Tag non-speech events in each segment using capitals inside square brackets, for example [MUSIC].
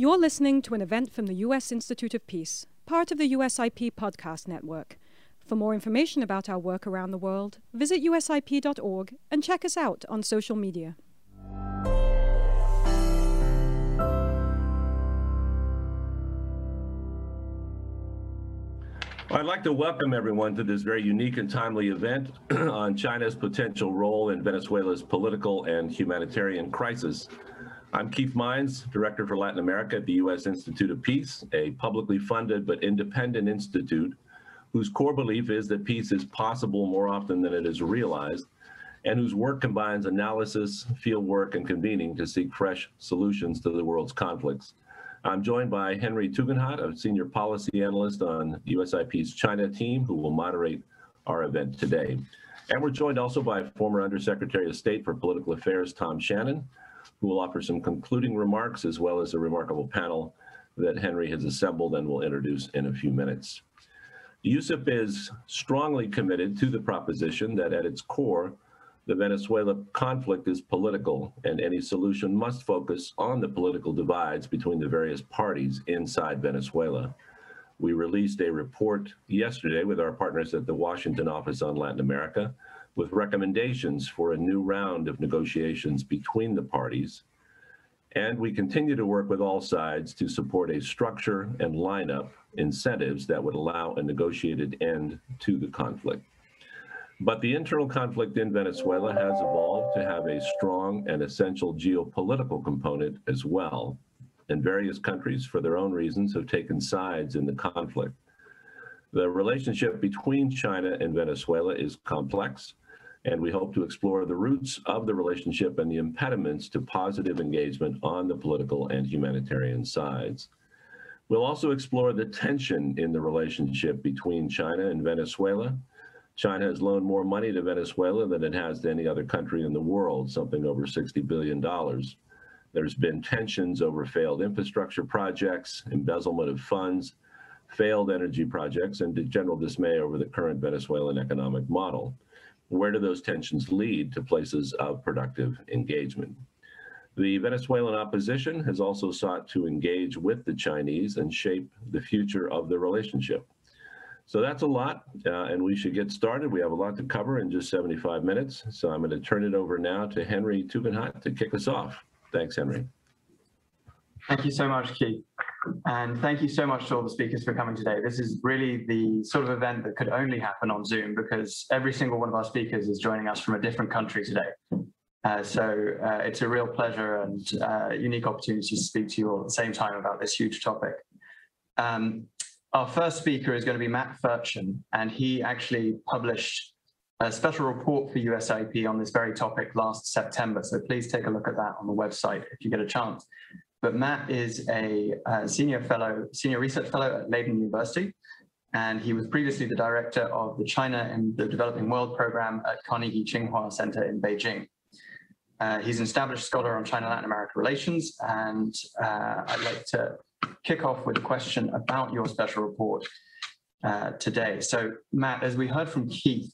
You're listening to an event from the U.S. Institute of Peace, part of the USIP podcast network. For more information about our work around the world, visit usip.org and check us out on social media. I'd like to welcome everyone to this very unique and timely event [CLEARS THROAT] on China's potential role in Venezuela's political and humanitarian crisis. I'm Keith Mines, Director for Latin America at the U.S. Institute of Peace, a publicly funded but independent institute whose core belief is that peace is possible more often than it is realized, and whose work combines analysis, field work, and convening to seek fresh solutions to the world's conflicts. I'm joined by Henry Tugendhat, a senior policy analyst on USIP's China team, who will moderate our event today. And we're joined also by former Undersecretary of State for Political Affairs, Tom Shannon, who will offer some concluding remarks as well as a remarkable panel that Henry has assembled and will introduce in a few minutes. USIP is strongly committed to the proposition that at its core, the Venezuela conflict is political, and any solution must focus on the political divides between the various parties inside Venezuela. We released a report yesterday with our partners at the Washington Office on Latin America with recommendations for a new round of negotiations between the parties. And we continue to work with all sides to support a structure and lineup incentives that would allow a negotiated end to the conflict. But the internal conflict in Venezuela has evolved to have a strong and essential geopolitical component as well. And various countries, for their own reasons, have taken sides in the conflict. The relationship between China and Venezuela is complex, and we hope to explore the roots of the relationship and the impediments to positive engagement on the political and humanitarian sides. We'll also explore the tension in the relationship between China and Venezuela China has loaned more money to Venezuela than it has to any other country in the world, something over $60 billion. There's been tensions over failed infrastructure projects, embezzlement of funds, failed energy projects, and general dismay over the current Venezuelan economic model. Where do those tensions lead to places of productive engagement? The Venezuelan opposition has also sought to engage with the Chinese and shape the future of the relationship. So that's a lot, uh, and we should get started. We have a lot to cover in just 75 minutes. So I'm going to turn it over now to Henry Tugendhat to kick us off. Thanks, Henry. Thank you so much, Keith. And thank you so much to all the speakers for coming today. This is really the sort of event that could only happen on Zoom because every single one of our speakers is joining us from a different country today. Uh, so uh, it's a real pleasure and uh, unique opportunity to speak to you all at the same time about this huge topic. Um, our first speaker is going to be Matt Ferchen, and he actually published a special report for USIP on this very topic last September. So please take a look at that on the website if you get a chance. But Matt is a, a senior fellow, senior research fellow at Leiden University, and he was previously the director of the China and the Developing World program at Carnegie Tsinghua Center in Beijing. Uh, he's an established scholar on China-Latin America relations, and uh, I'd like to kick off with a question about your special report uh, today. So, Matt, as we heard from Keith,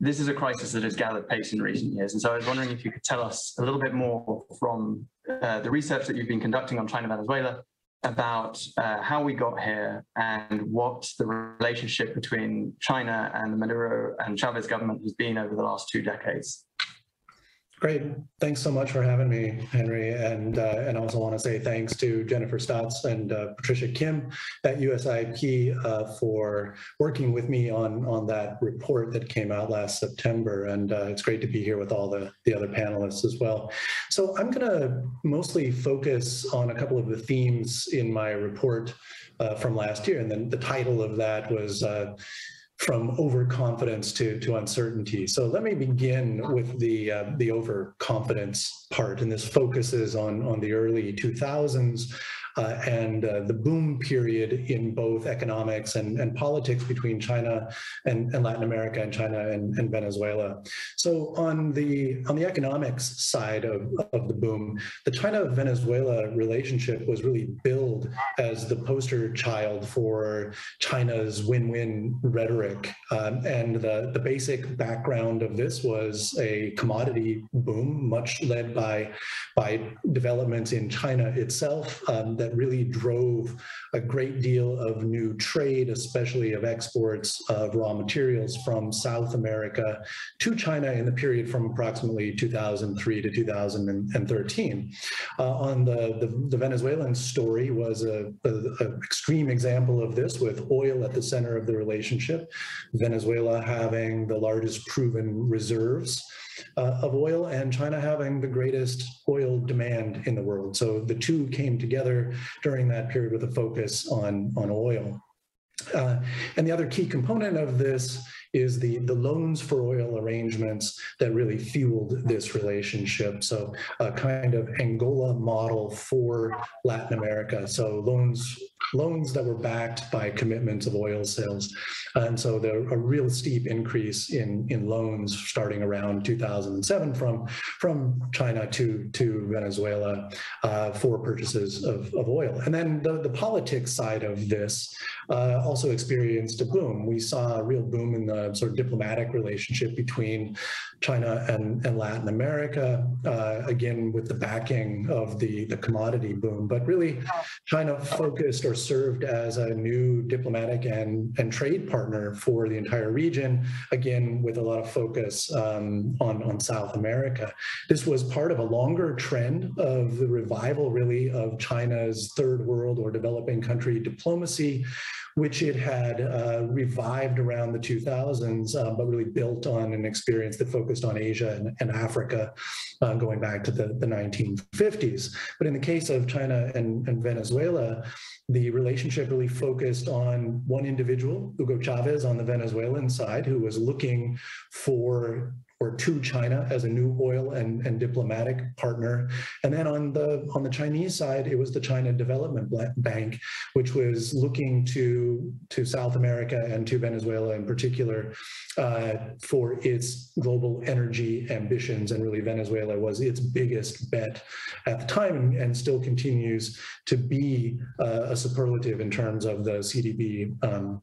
this is a crisis that has gathered pace in recent years. And so I was wondering if you could tell us a little bit more from uh, the research that you've been conducting on China Venezuela about uh, how we got here and what the relationship between China and the Maduro and Chavez government has been over the last two decades. Great. Thanks so much for having me, Henry. And uh, and also want to say thanks to Jennifer Staats and uh, Patricia Kim at USIP uh, for working with me on, on that report that came out last September. And uh, it's great to be here with all the, the other panelists as well. So I'm going to mostly focus on a couple of the themes in my report uh, from last year. And then the title of that was uh, from overconfidence to, to uncertainty. So let me begin with the, uh, the overconfidence part. And this focuses on, on the early 2000s uh, and uh, the boom period in both economics and, and politics between China and, and Latin America and China and, and, Venezuela. So on the on the economics side of, of the boom, the China-Venezuela relationship was really billed as the poster child for China's win-win rhetoric. Um, and the, the basic background of this was a commodity boom, much led by, by developments in China itself um, that really drove a great deal of new trade, especially of exports of raw materials from South America to China in the period from approximately 2003 to 2013. Uh, on the, the, the, Venezuelan story was a, a, a, extreme example of this with oil at the center of the relationship, Venezuela having the largest proven reserves uh, of oil and China having the greatest oil demand in the world. So the two came together during that period with a focus on, on oil. Uh, and the other key component of this is the, the loans for oil arrangements that really fueled this relationship. So a kind of Angola model for Latin America. So loans loans that were backed by commitments of oil sales. And so there a real steep increase in, in loans starting around 2007 from, from China to, to Venezuela uh, for purchases of, of oil. And then the, the politics side of this uh, also experienced a boom. We saw a real boom in the sort of diplomatic relationship between China and, and Latin America, uh, again, with the backing of the, the commodity boom. But really, China focused or served as a new diplomatic and, and trade partner for the entire region, again, with a lot of focus um, on, on South America. This was part of a longer trend of the revival, really, of China's third world or developing country diplomacy, which it had uh, revived around the 2000s, uh, but really built on an experience that focused on Asia and, and Africa uh, going back to the, the 1950s. But in the case of China and, and Venezuela, the relationship really focused on one individual, Hugo Chavez on the Venezuelan side, who was looking for or to China as a new oil and, and diplomatic partner. And then on the on the Chinese side, it was the China Development Bank, which was looking to to South America and to Venezuela in particular uh, for its global energy ambitions. And really, Venezuela was its biggest bet at the time, and, still continues to be uh, a superlative in terms of the CDB um,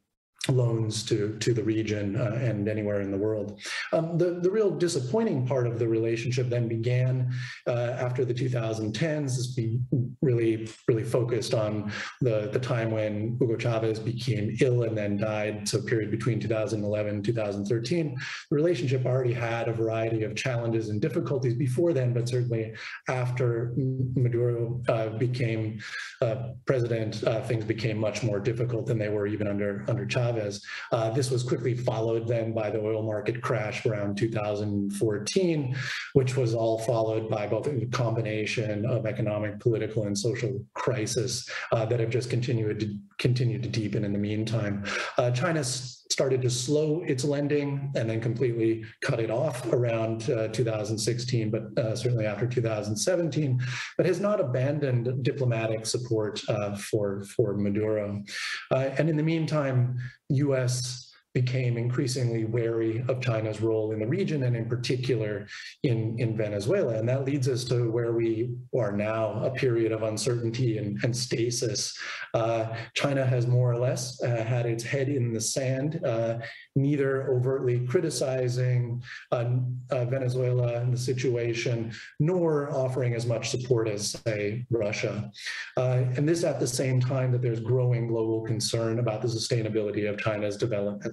loans to, to the region uh, and anywhere in the world. Um, the, the real disappointing part of the relationship then began uh, after the 2010s. This be really, really focused on the, the time when Hugo Chavez became ill and then died, so period between 2011 and 2013. The relationship already had a variety of challenges and difficulties before then, but certainly after Maduro uh, became uh, president, uh, things became much more difficult than they were even under, under Chavez. Chavez. Uh, this was quickly followed then by the oil market crash around 2014, which was all followed by both a combination of economic, political, and social crisis uh, that have just continued to, continued to deepen in the meantime. Uh, China's started to slow its lending and then completely cut it off around uh, 2016, but uh, certainly after 2017, but has not abandoned diplomatic support uh, for, for Maduro. Uh, and in the meantime, US became increasingly wary of China's role in the region and in particular in, in Venezuela. And that leads us to where we are now, a period of uncertainty and, and stasis. Uh, China has more or less uh, had its head in the sand, uh, neither overtly criticizing uh, uh, Venezuela and the situation, nor offering as much support as, say, Russia. Uh, and this at the same time that there's growing global concern about the sustainability of China's development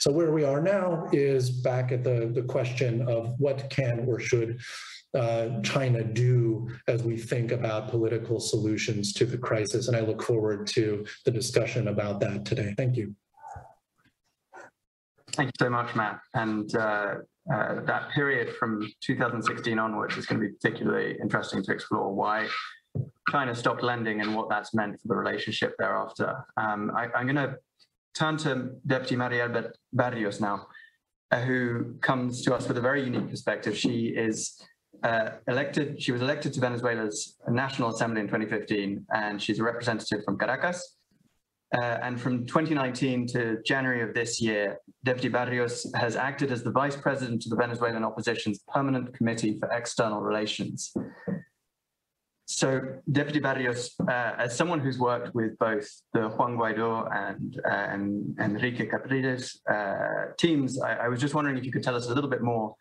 So where we are now is back at the, the question of what can or should uh, China do as we think about political solutions to the crisis? And I look forward to the discussion about that today. Thank you. Thank you so much, Matt. And uh, uh, that period from 2016 onwards is going to be particularly interesting to explore why China stopped lending and what that's meant for the relationship thereafter. Um, I, am going to turn to Deputy Marialbert Barrios now, uh, who comes to us with a very unique perspective. She is uh, elected, she was elected to Venezuela's National Assembly in 2015, and she's a representative from Caracas. Uh, and from 2019 to January of this year, Deputy Barrios has acted as the vice president of the Venezuelan opposition's Permanent Committee for External Relations. So, Deputy Barrios, uh, as someone who's worked with both the Juan Guaido and, uh, and Henrique Capriles uh, teams, I, I, was just wondering if you could tell us a little bit more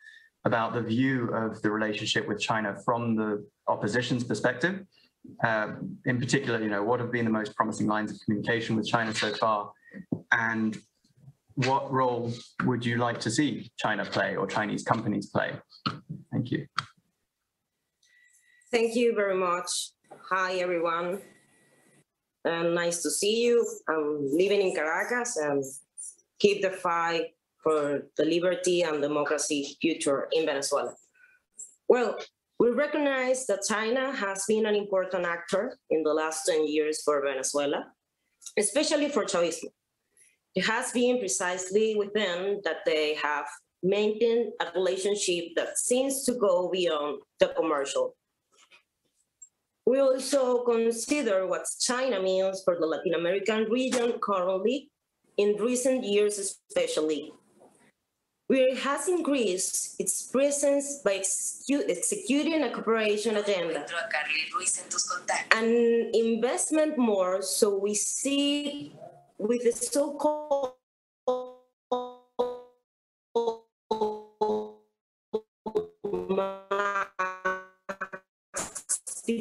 about the view of the relationship with China from the opposition's perspective. Uh, in particular, you know, what have been the most promising lines of communication with China so far, and what role would you like to see China play or Chinese companies play? Thank you. Thank you very much. Hi, everyone. Um, nice to see you. I'm living in Caracas and keep the fight for the liberty and democracy future in Venezuela. Well, we recognize that China has been an important actor in the last 10 years for Venezuela, especially for Chavismo. It has been precisely with them that they have maintained a relationship that seems to go beyond the commercial we also consider what China means for the Latin American region currently, in recent years especially, where it has increased its presence by executing a cooperation agenda. And investment more, so we see with the so-called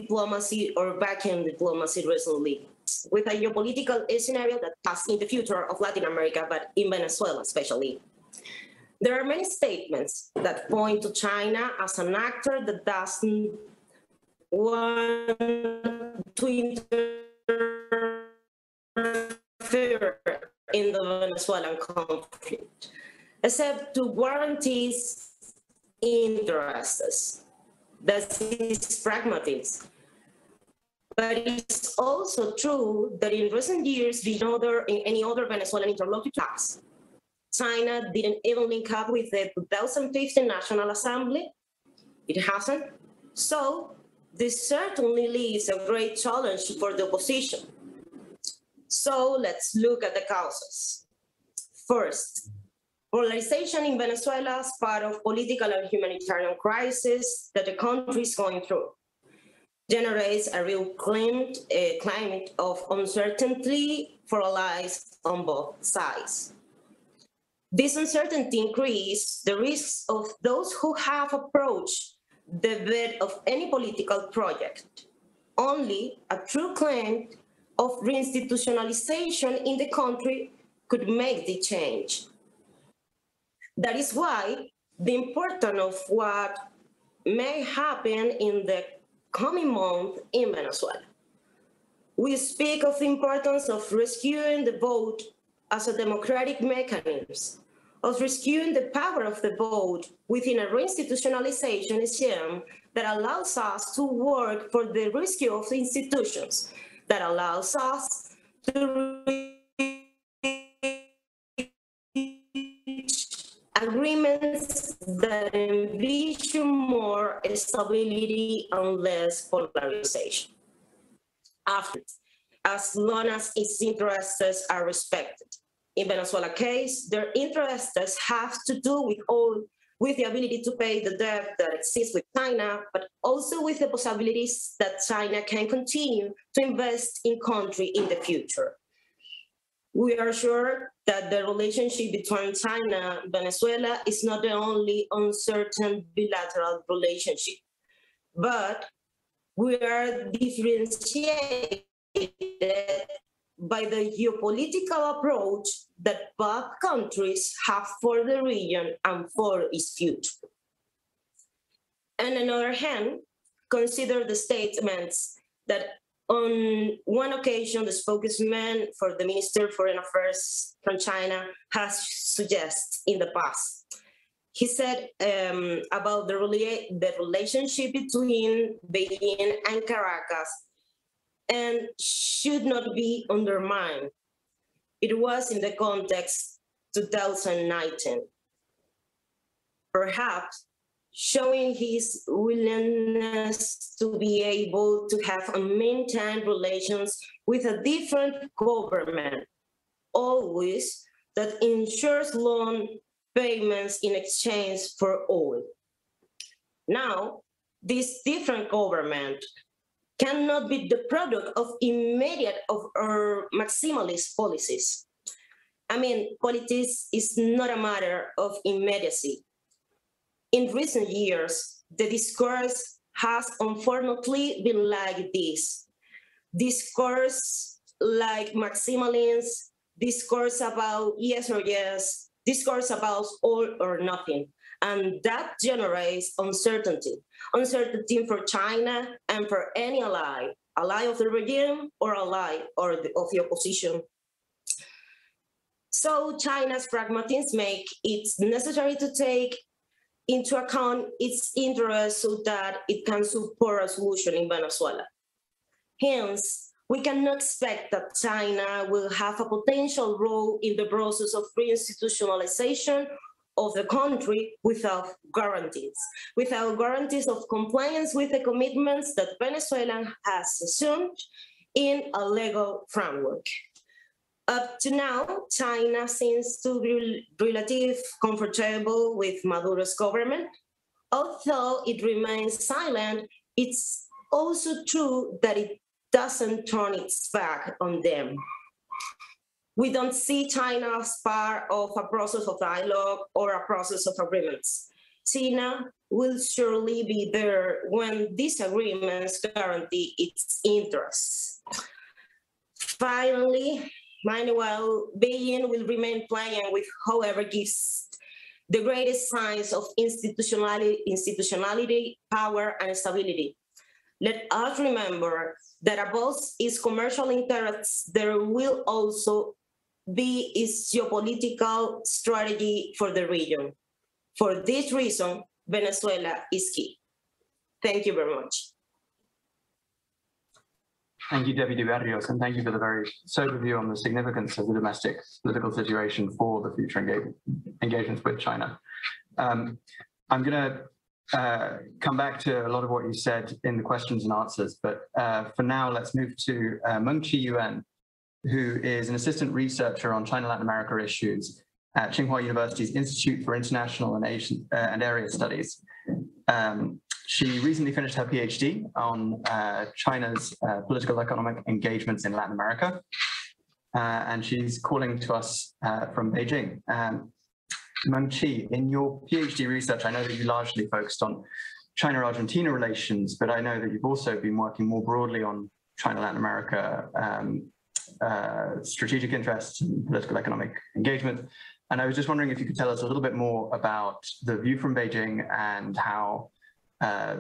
diplomacy or vaccine diplomacy recently with a geopolitical scenario that has in the future of Latin America, but in Venezuela especially. There are many statements that point to China as an actor that doesn't want to interfere in the Venezuelan conflict, except to guarantee interests. That is pragmatism. But it's also true that in recent years, in, other, in any other Venezuelan interlocutors, China didn't even link up with the 2015 National Assembly. It hasn't. So this certainly leaves a great challenge for the opposition. So let's look at the causes. First, Polarization in Venezuela is part of political and humanitarian crisis that the country is going through. Generates a real climate, a uh, climate of uncertainty for allies on both sides. This uncertainty increases the risks of those who have approached the bed of any political project. Only a true claim of reinstitutionalization in the country could make the change. That is why the importance of what may happen in the coming month in Venezuela. We speak of the importance of rescuing the vote as a democratic mechanism, of rescuing the power of the vote within a reinstitutionalization scheme that allows us to work for the rescue of the institutions, that allows us to agreements that envision more stability and less polarization. After, as long as its interests are respected. In Venezuela case, their interests have to do with all with the ability to pay the debt that exists with China, but also with the possibilities that China can continue to invest in country in the future. We are sure that the relationship between China and Venezuela is not the only uncertain bilateral relationship, but we are differentiated by the geopolitical approach that both countries have for the region and for its future. And on the other hand, consider the statements that on one occasion, the spokesman for the Minister of Foreign Affairs from China has suggested in the past. He said um, about the, rela the relationship between Beijing and Caracas and should not be undermined. It was in the context 2019. Perhaps showing his willingness to be able to have and maintain relations with a different government, always that ensures loan payments in exchange for oil. Now, this different government cannot be the product of immediate of or maximalist policies. I mean, politics is not a matter of immediacy. In recent years, the discourse has unfortunately been like this. Discourse like maximalism, discourse about yes or yes, discourse about all or nothing. And that generates uncertainty. Uncertainty for China and for any ally, ally of the regime or ally or the, of the opposition. So China's pragmatism make it necessary to take into account its interests so that it can support a solution in Venezuela. Hence, we cannot expect that China will have a potential role in the process of reinstitutionalization of the country without guarantees, without guarantees of compliance with the commitments that Venezuela has assumed in a legal framework. Up to now, China seems to be relatively comfortable with Maduro's government. Although it remains silent, it's also true that it doesn't turn its back on them. We don't see China as part of a process of dialogue or a process of agreements. China will surely be there when these agreements guarantee its interests. Finally, Meanwhile, Beijing will remain playing with whoever gives the greatest signs of institutionality, institutionality, power, and stability. Let us remember that above its commercial interests, there will also be its geopolitical strategy for the region. For this reason, Venezuela is key. Thank you very much. Thank you, Debbie de Barrios, and thank you for the very sober view on the significance of the domestic political situation for the future engage engagements with China. Um, I'm going to uh, come back to a lot of what you said in the questions and answers, but uh, for now, let's move to uh, Mengqi Yuan, who is an assistant researcher on China-Latin America issues at Tsinghua University's Institute for International and, Asian, uh, and Area Studies. Um, she recently finished her PhD on uh, China's uh, political economic engagements in Latin America. Uh, and she's calling to us uh, from Beijing. Um, Meng Qi, in your PhD research, I know that you largely focused on China-Argentina relations, but I know that you've also been working more broadly on China-Latin America um, uh, strategic interests and political economic engagement. And I was just wondering if you could tell us a little bit more about the view from Beijing and how uh,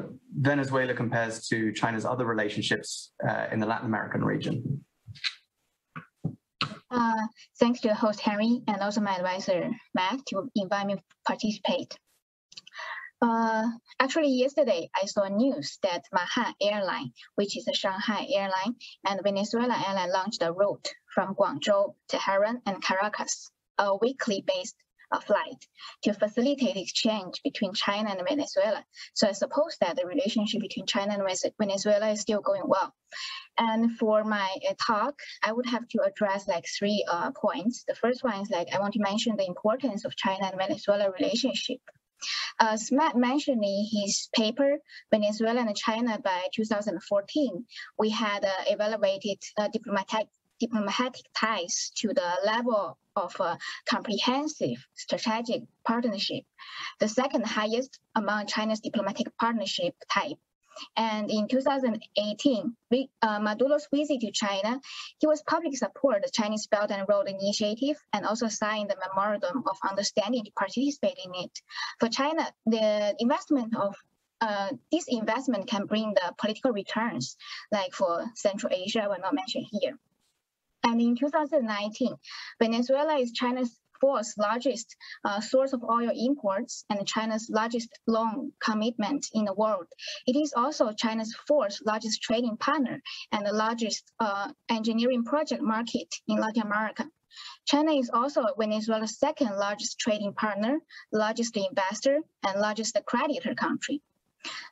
Venezuela compares to China's other relationships uh, in the Latin American region? Uh, thanks to host Henry and also my advisor Matt to invite me to participate. Uh, actually, yesterday I saw news that Mahan Airline, which is a Shanghai airline, and Venezuela Airline launched a route from Guangzhou, to Tehran, and Caracas, a weekly based flight to facilitate exchange between China and Venezuela. So I suppose that the relationship between China and Venezuela is still going well. And for my uh, talk, I would have to address like three uh, points. The first one is like I want to mention the importance of China and Venezuela relationship. As Matt mentioned in his paper, Venezuela and China by 2014, we had uh, evaluated uh, diplomatic diplomatic ties to the level of a comprehensive strategic partnership, the second highest among China's diplomatic partnership type. And in 2018, we, uh, Maduro's visit to China, he was publicly support the Chinese Belt and Road Initiative and also signed the memorandum of understanding to participate in it. For China, the investment of uh, this investment can bring the political returns, like for Central Asia, I will not mention here. And in 2019, Venezuela is China's fourth largest uh, source of oil imports and China's largest loan commitment in the world. It is also China's fourth largest trading partner and the largest uh, engineering project market in Latin America. China is also Venezuela's second largest trading partner, largest investor, and largest creditor country.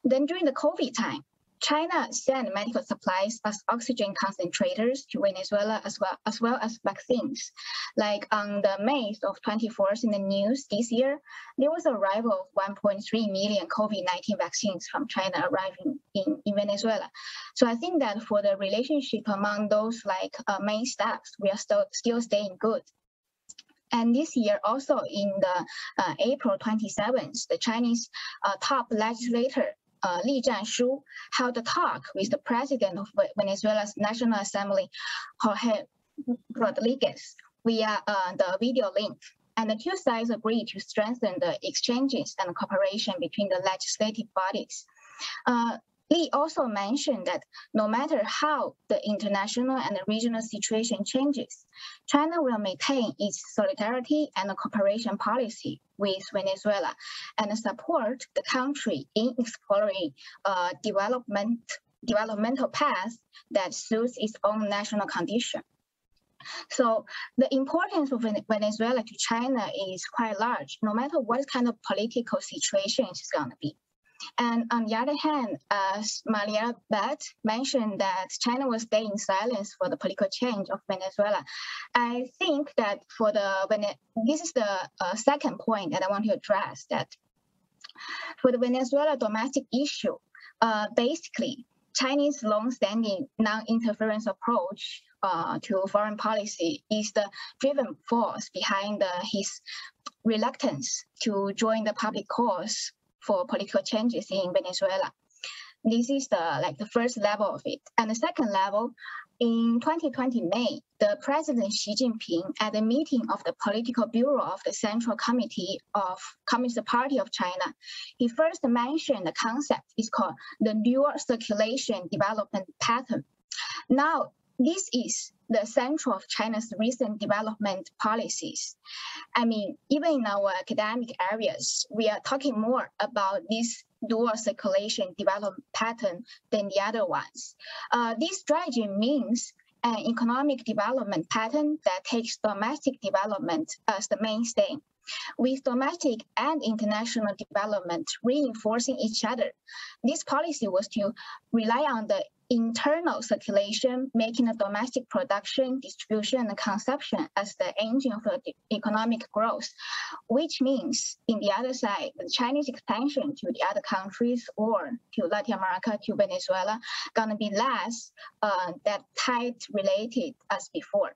Then during the COVID time, China sent medical supplies as oxygen concentrators to Venezuela as well as well as vaccines. Like on the May of 24th in the news this year, there was a arrival of 1.3 million COVID-19 vaccines from China arriving in, in Venezuela. So I think that for the relationship among those like uh, main staffs, we are still still staying good. And this year, also in the uh, April 27th, the Chinese uh, top legislator uh, Li Zhanshu held a talk with the president of Venezuela's National Assembly, Jorge Rodriguez, via uh, the video link. And the two sides agreed to strengthen the exchanges and cooperation between the legislative bodies. Uh, Li also mentioned that no matter how the international and regional situation changes, China will maintain its solidarity and cooperation policy with Venezuela and support the country in exploring uh, development developmental paths that suits its own national condition. So the importance of Venezuela to China is quite large, no matter what kind of political situation it's going to be. And on the other hand, as Malia Bet mentioned that China will stay in silence for the political change of Venezuela. I think that for the this is the uh, second point that I want to address that for the Venezuela domestic issue, uh, basically Chinese long-standing non-interference approach uh, to foreign policy is the driven force behind the, his reluctance to join the public cause for political changes in Venezuela. This is the like the first level of it. And the second level, in 2020 May, the President Xi Jinping at a meeting of the Political Bureau of the Central Committee of Communist Party of China, he first mentioned the concept is called the dual circulation development pattern. Now, this is the central of China's recent development policies. I mean, even in our academic areas, we are talking more about this dual circulation development pattern than the other ones. Uh, this strategy means an economic development pattern that takes domestic development as the mainstay with domestic and international development reinforcing each other. This policy was to rely on the internal circulation, making the domestic production, distribution, and consumption as the engine of the economic growth, which means in the other side, the Chinese expansion to the other countries or to Latin America, to Venezuela, gonna be less uh, that tight related as before.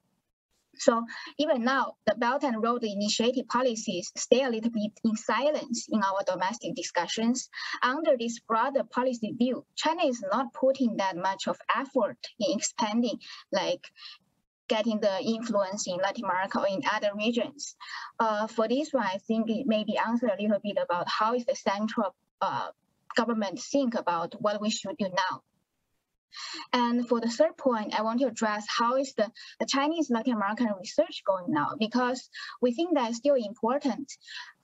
So even now, the Belt and Road Initiative policies stay a little bit in silence in our domestic discussions. Under this broader policy view, China is not putting that much of effort in expanding like getting the influence in Latin America or in other regions. Uh, for this one, I think it maybe answer a little bit about how is the central uh, government think about what we should do now. And for the third point, I want to address how is the, the Chinese Latin American research going now, because we think that is still important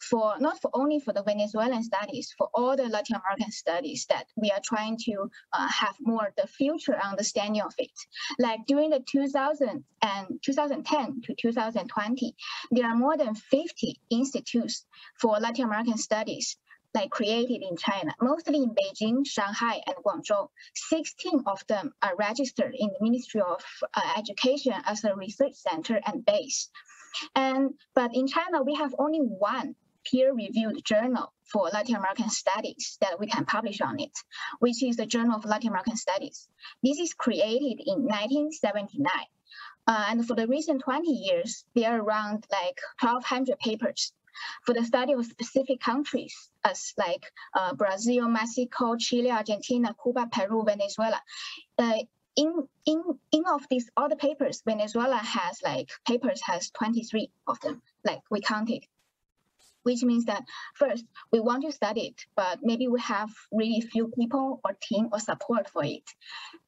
for not for only for the Venezuelan studies, for all the Latin American studies that we are trying to uh, have more the future understanding of it. Like during the 2000 and 2010 to 2020, there are more than 50 institutes for Latin American studies like created in China, mostly in Beijing, Shanghai, and Guangzhou. 16 of them are registered in the Ministry of uh, Education as a research center and base. And but in China, we have only one peer-reviewed journal for Latin American studies that we can publish on it, which is the Journal of Latin American Studies. This is created in 1979. Uh, and for the recent 20 years, there are around like 1,200 papers for the study of specific countries as like uh, Brazil, Mexico, Chile, Argentina, Cuba, Peru, Venezuela. Uh, in in in of these the papers, Venezuela has like papers has 23 of them, like we counted. Which means that first we want to study it, but maybe we have really few people or team or support for it.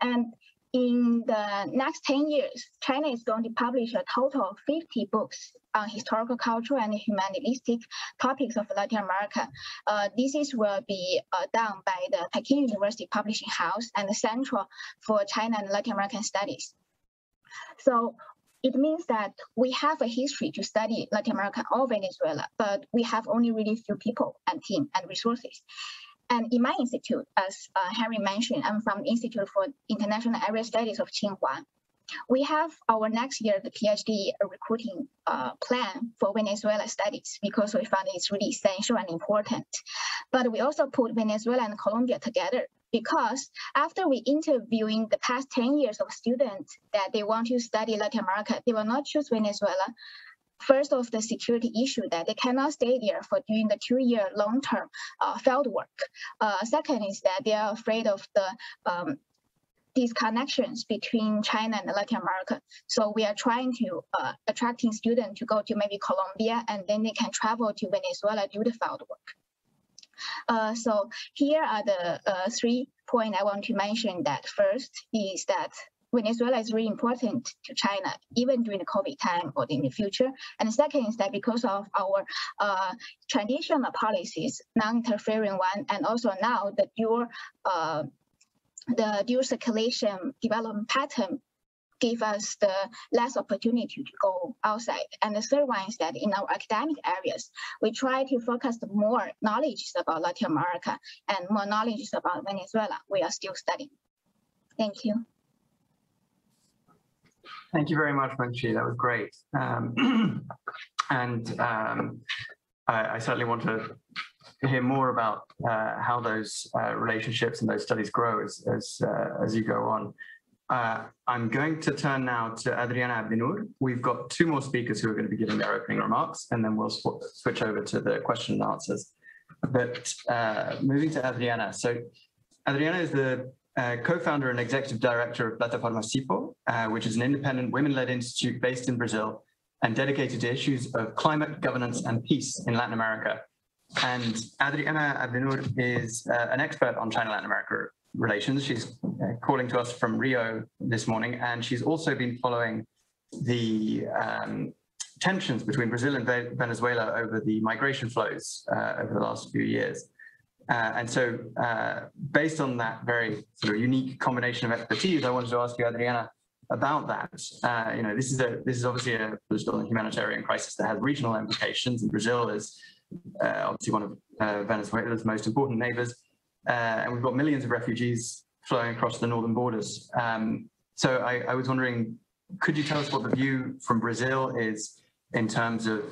And in the next 10 years, China is going to publish a total of 50 books on historical, cultural, and humanistic topics of Latin America. Uh, this is will be uh, done by the Peking University Publishing House and the Central for China and Latin American Studies. So it means that we have a history to study Latin America or Venezuela, but we have only really few people and team and resources. And in my institute, as uh, Harry mentioned, I'm from the Institute for International Area Studies of Tsinghua. We have our next year the PhD recruiting uh, plan for Venezuela studies because we found it's really essential and important. But we also put Venezuela and Colombia together because after we interviewing the past 10 years of students that they want to study Latin America, they will not choose Venezuela first of the security issue that they cannot stay there for doing the two-year long-term uh, field work. Uh, second is that they are afraid of the um, these connections between China and Latin America. So we are trying to uh, attracting students to go to maybe Colombia and then they can travel to Venezuela do the field work. Uh, so here are the uh, three points I want to mention that first is that Venezuela is really important to China, even during the COVID time or in the future. And the second is that because of our uh, traditional policies, non-interfering one, and also now the dual, uh, the dual circulation development pattern give us the less opportunity to go outside. And the third one is that in our academic areas, we try to focus more knowledge about Latin America and more knowledge about Venezuela. We are still studying. Thank you. Thank you very much, Wenxi. That was great. Um, [CLEARS THROAT] and um, I, I, certainly want to hear more about uh, how those uh, relationships and those studies grow as, as, uh, as you go on. Uh, I'm going to turn now to Adriana Abdenur. We've got two more speakers who are going to be giving their opening remarks, and then we'll sw switch over to the question and answers. But uh, moving to Adriana. So Adriana is the co-founder and executive director of Plataforma CIPO, uh, which is an independent women-led institute based in Brazil and dedicated to issues of climate, governance, and peace in Latin America. And Adriana Abdenur is uh, an expert on China-Latin America relations. She's uh, calling to us from Rio this morning, and she's also been following the um, tensions between Brazil and Venezuela over the migration flows uh, over the last few years. Uh, and so uh, based on that very sort of unique combination of expertise, I wanted to ask you, Adriana, about that. Uh, you know, this is a this is obviously a political and humanitarian crisis that has regional implications, and Brazil is uh, obviously one of uh, Venezuela's most important neighbors, uh, and we've got millions of refugees flowing across the northern borders. Um, so I, I was wondering, could you tell us what the view from Brazil is in terms of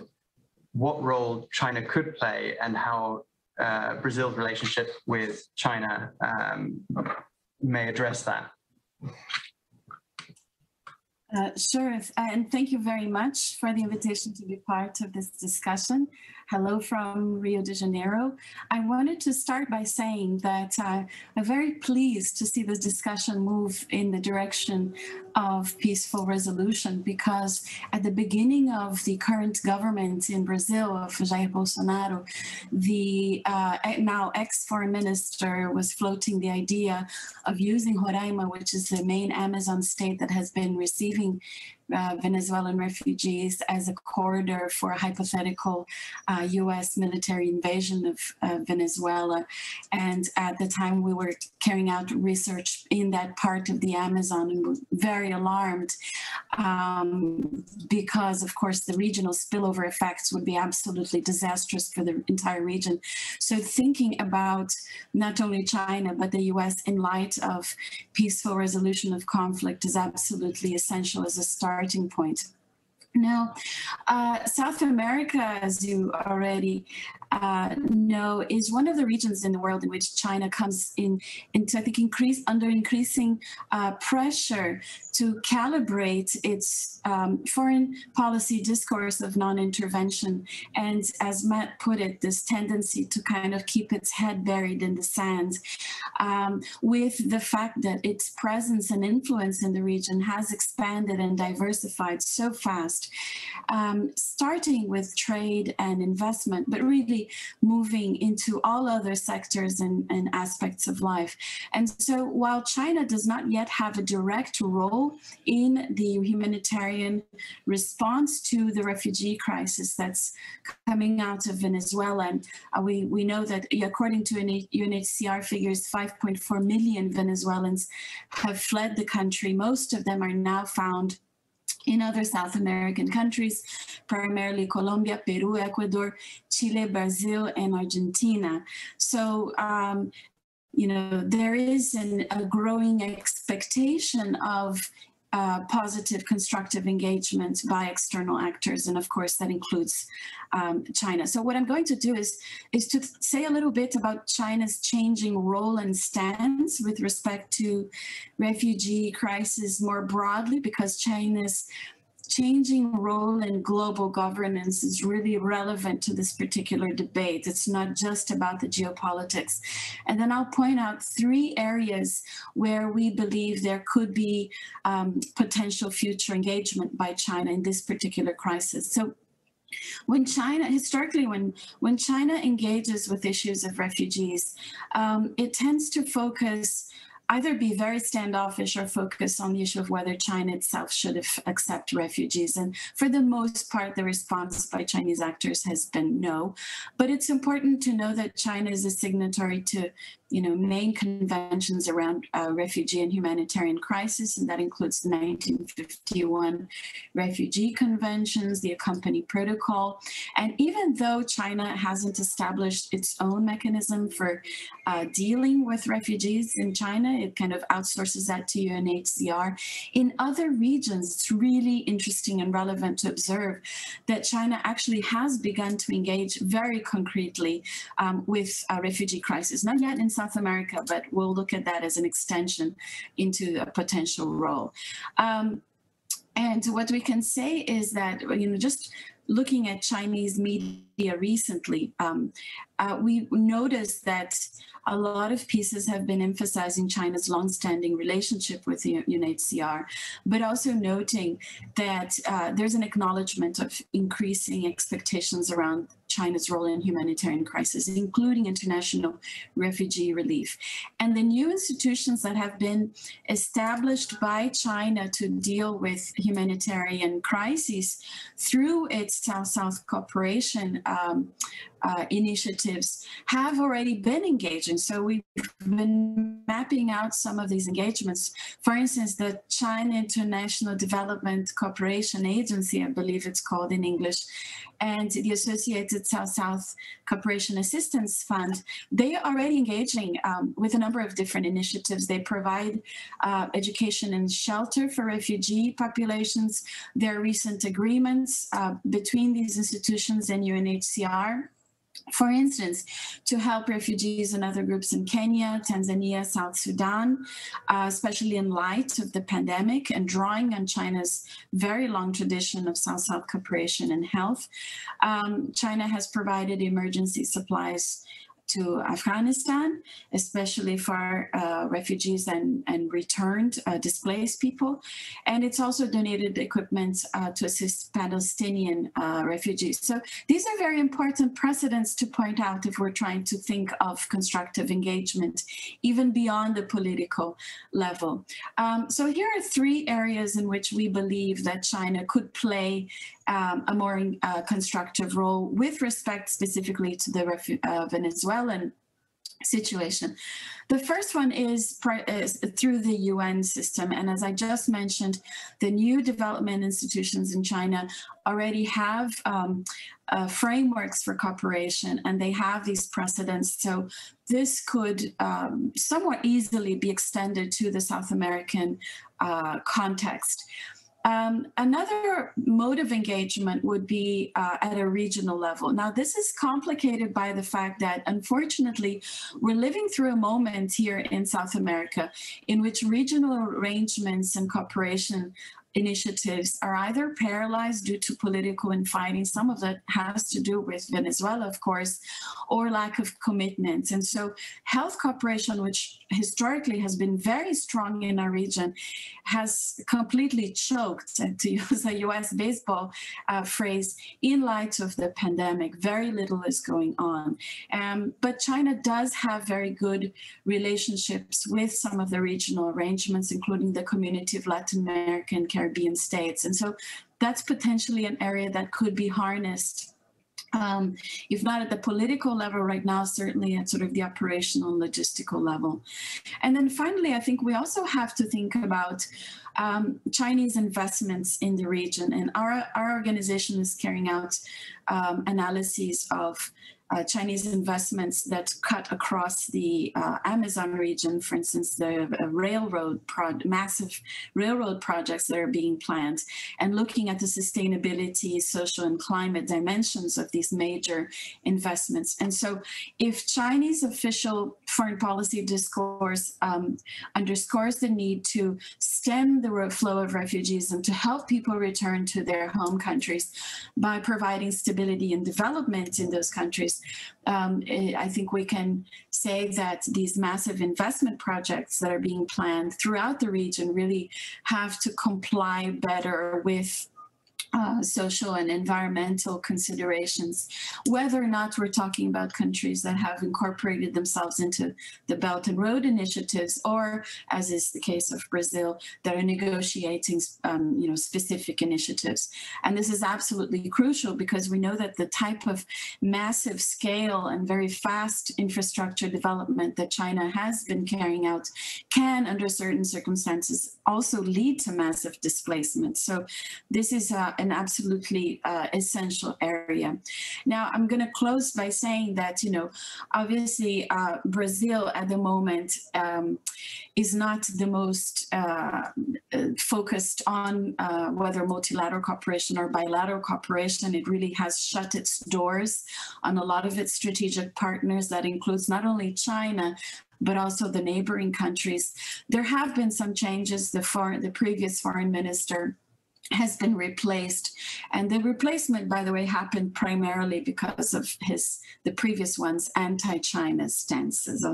what role China could play and how uh, Brazil's relationship with China um, may address that. Uh, sure, and thank you very much for the invitation to be part of this discussion. Hello from Rio de Janeiro. I wanted to start by saying that uh, I'm very pleased to see this discussion move in the direction of peaceful resolution because at the beginning of the current government in Brazil of Jair Bolsonaro, the uh, now ex-foreign minister was floating the idea of using Roraima, which is the main Amazon state that has been receiving uh, Venezuelan refugees as a corridor for a hypothetical uh, US military invasion of uh, Venezuela. And at the time we were carrying out research in that part of the Amazon and were very alarmed um, because of course the regional spillover effects would be absolutely disastrous for the entire region. So thinking about not only China, but the US in light of peaceful resolution of conflict is absolutely essential as a start starting point. Now, uh, South America, as you already uh, know, is one of the regions in the world in which China comes in into, I think, increase under increasing uh, pressure to calibrate its um, foreign policy discourse of non-intervention. And as Matt put it, this tendency to kind of keep its head buried in the sand um, with the fact that its presence and influence in the region has expanded and diversified so fast, um, starting with trade and investment, but really moving into all other sectors and, and aspects of life. And so while China does not yet have a direct role in the humanitarian response to the refugee crisis that's coming out of Venezuela, and uh, we, we know that according to UNHCR figures, 5.4 million Venezuelans have fled the country. Most of them are now found in other South American countries, primarily Colombia, Peru, Ecuador, Chile, Brazil, and Argentina. So um, you know, there is an, a growing expectation of uh, positive, constructive engagement by external actors, and of course that includes um, China. So what I'm going to do is is to say a little bit about China's changing role and stance with respect to refugee crisis more broadly, because China's changing role in global governance is really relevant to this particular debate. It's not just about the geopolitics. And then I'll point out three areas where we believe there could be um, potential future engagement by China in this particular crisis. So when China, historically, when, when China engages with issues of refugees, um, it tends to focus either be very standoffish or focus on the issue of whether China itself should accept refugees. And for the most part, the response by Chinese actors has been no. But it's important to know that China is a signatory to you know, main conventions around uh, refugee and humanitarian crisis, and that includes the 1951 Refugee Conventions, the accompanying protocol. And even though China hasn't established its own mechanism for uh, dealing with refugees in China, it kind of outsources that to UNHCR. In other regions, it's really interesting and relevant to observe that China actually has begun to engage very concretely um, with a refugee crisis, not yet in South South America, but we'll look at that as an extension into a potential role. Um, and what we can say is that, you know, just looking at Chinese media recently, um, uh, we noticed that a lot of pieces have been emphasizing China's longstanding relationship with the UNHCR, but also noting that uh, there's an acknowledgement of increasing expectations around China's role in humanitarian crisis, including international refugee relief. And the new institutions that have been established by China to deal with humanitarian crises through its South-South cooperation um, uh, initiatives have already been engaging. So we've been mapping out some of these engagements. For instance, the China International Development Cooperation Agency, I believe it's called in English, and the Associated South-South Cooperation Assistance Fund, they are already engaging um, with a number of different initiatives. They provide uh, education and shelter for refugee populations. There are recent agreements uh, between these institutions and UNHCR for instance, to help refugees and other groups in Kenya, Tanzania, South Sudan, uh, especially in light of the pandemic and drawing on China's very long tradition of South-South cooperation in health. Um, China has provided emergency supplies to Afghanistan, especially for uh, refugees and, and returned uh, displaced people. And it's also donated equipment uh, to assist Palestinian uh, refugees. So these are very important precedents to point out if we're trying to think of constructive engagement, even beyond the political level. Um, so here are three areas in which we believe that China could play um, a more uh, constructive role with respect specifically to the uh, Venezuelan situation. The first one is, is, through the UN system. And as I just mentioned, the new development institutions in China already have um, uh, frameworks for cooperation and they have these precedents. So this could um, somewhat easily be extended to the South American uh, context. Um, another mode of engagement would be uh, at a regional level. Now, this is complicated by the fact that, unfortunately, we're living through a moment here in South America in which regional arrangements and cooperation initiatives are either paralyzed due to political infighting, some of that has to do with Venezuela, of course, or lack of commitment. And so health cooperation, which historically has been very strong in our region, has completely choked, [LAUGHS] to use a US baseball uh, phrase, in light of the pandemic. Very little is going on. Um, but China does have very good relationships with some of the regional arrangements, including the Community of Latin American states. And so that's potentially an area that could be harnessed um, if not at the political level right now, certainly at sort of the operational and logistical level. And then finally, I think we also have to think about um, Chinese investments in the region. And our, our organization is carrying out um, analyses of uh, Chinese investments that cut across the uh, Amazon region, for instance, the railroad, pro- massive railroad projects that are being planned, and looking at the sustainability, social, and climate dimensions of these major investments. And so, if Chinese official foreign policy discourse um, underscores the need to stem the flow of refugees and to help people return to their home countries by providing stability and development in those countries, um, eh, I think we can say that these massive investment projects that are being planned throughout the region really have to comply better with uh, social and environmental considerations, whether or not we're talking about countries that have incorporated themselves into the Belt and Road initiatives, or as is the case of Brazil, that are negotiating, um, you know, specific initiatives. And this is absolutely crucial because we know that the type of massive scale and very fast infrastructure development that China has been carrying out can, under certain circumstances, also lead to massive displacement. So this is uh, an absolutely uh, essential area. Now, I'm going to close by saying that, you know, obviously uh, Brazil at the moment um, is not the most uh, focused on uh, whether multilateral cooperation or bilateral cooperation. It really has shut its doors on a lot of its strategic partners. That includes not only China, but also the neighboring countries. There have been some changes. The foreign, the previous foreign minister has been replaced. And the replacement by the way happened primarily because of his the previous one's anti-china stances.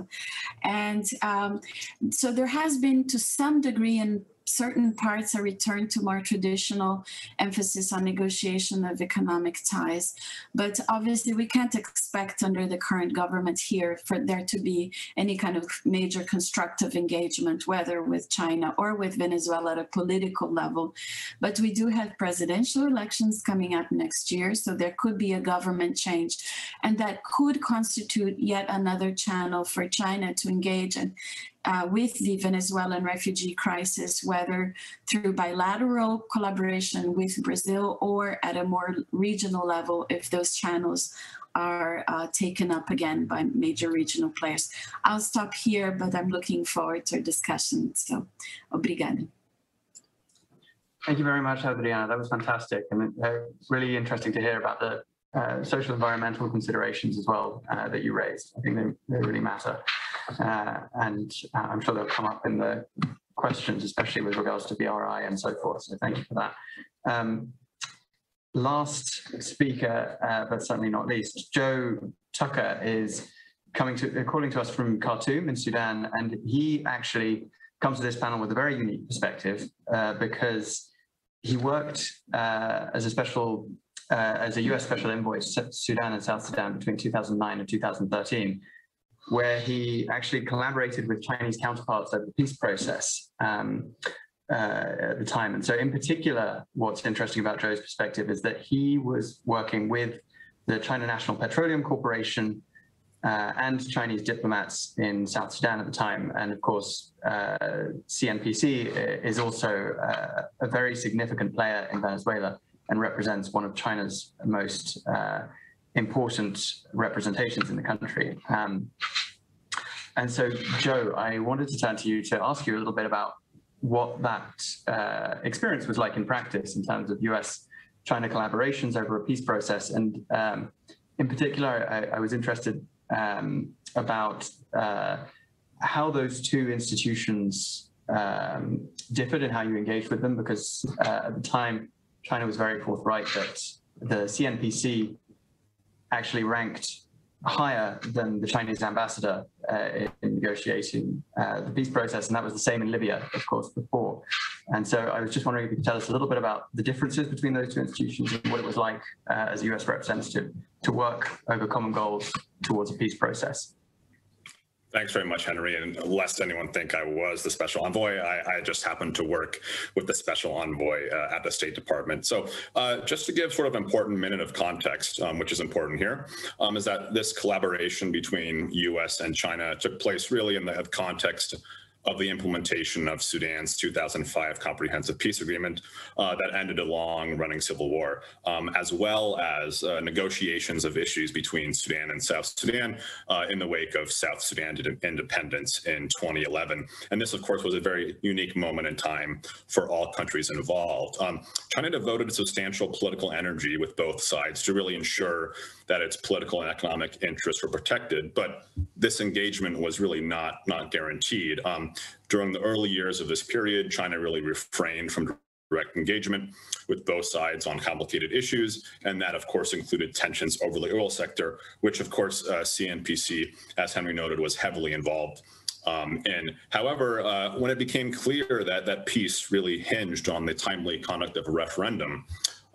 And um, so there has been to some degree in certain parts a return to more traditional emphasis on negotiation of economic ties. But obviously, we can't expect under the current government here for there to be any kind of major constructive engagement, whether with China or with Venezuela at a political level. But we do have presidential elections coming up next year, so there could be a government change, and that could constitute yet another channel for China to engage and uh, with the Venezuelan refugee crisis, whether through bilateral collaboration with Brazil or at a more regional level, if those channels are uh, taken up again by major regional players. I'll stop here, but I'm looking forward to our discussion. So, obrigada. Thank you very much, Adriana. That was fantastic and uh, really interesting to hear about the uh, social environmental considerations as well uh, that you raised. I think they, they really matter. Uh, and uh, I'm sure they'll come up in the questions, especially with regards to BRI and so forth. So thank you for that. Um, last speaker, uh, but certainly not least, Joe Tucker is coming to, calling to us from Khartoum in Sudan, and he actually comes to this panel with a very unique perspective uh, because he worked uh, as a special, uh, as a US special envoy to Sudan and South Sudan between 2009 and 2013 where he actually collaborated with Chinese counterparts over the peace process um, uh, at the time. And so, in particular, what's interesting about Joe's perspective is that he was working with the China National Petroleum Corporation uh, and Chinese diplomats in South Sudan at the time. And of course, uh, CNPC is also uh, a very significant player in Venezuela and represents one of China's most uh, important representations in the country. Um, and so, Joe, I wanted to turn to you to ask you a little bit about what that uh, experience was like in practice in terms of US China collaborations over a peace process. And um, in particular, I, I was interested um, about uh, how those two institutions um, differed and how you engaged with them, because uh, at the time, China was very forthright that the CNPC actually ranked higher than the Chinese ambassador uh, in negotiating uh, the peace process, and that was the same in Libya, of course, before. And so I was just wondering if you could tell us a little bit about the differences between those two institutions and what it was like uh, as a US representative to work over common goals towards a peace process. Thanks very much, Henry. And lest anyone think I was the special envoy, I, I just happened to work with the special envoy uh, at the State Department. So uh, just to give sort of important minute of context, um, which is important here, um, is that this collaboration between U.S. and China took place really in the context of the implementation of Sudan's 2005 Comprehensive Peace Agreement uh, that ended a long-running civil war, um, as well as uh, negotiations of issues between Sudan and South Sudan uh, in the wake of South Sudan independence in 2011. And this, of course, was a very unique moment in time for all countries involved. Um, China devoted substantial political energy with both sides to really ensure that its political and economic interests were protected, but this engagement was really not, not guaranteed. Um, during the early years of this period, China really refrained from direct engagement with both sides on complicated issues. And that, of course, included tensions over the oil sector, which, of course, uh, CNPC, as Henry noted, was heavily involved um, in. However, uh, when it became clear that that peace really hinged on the timely conduct of a referendum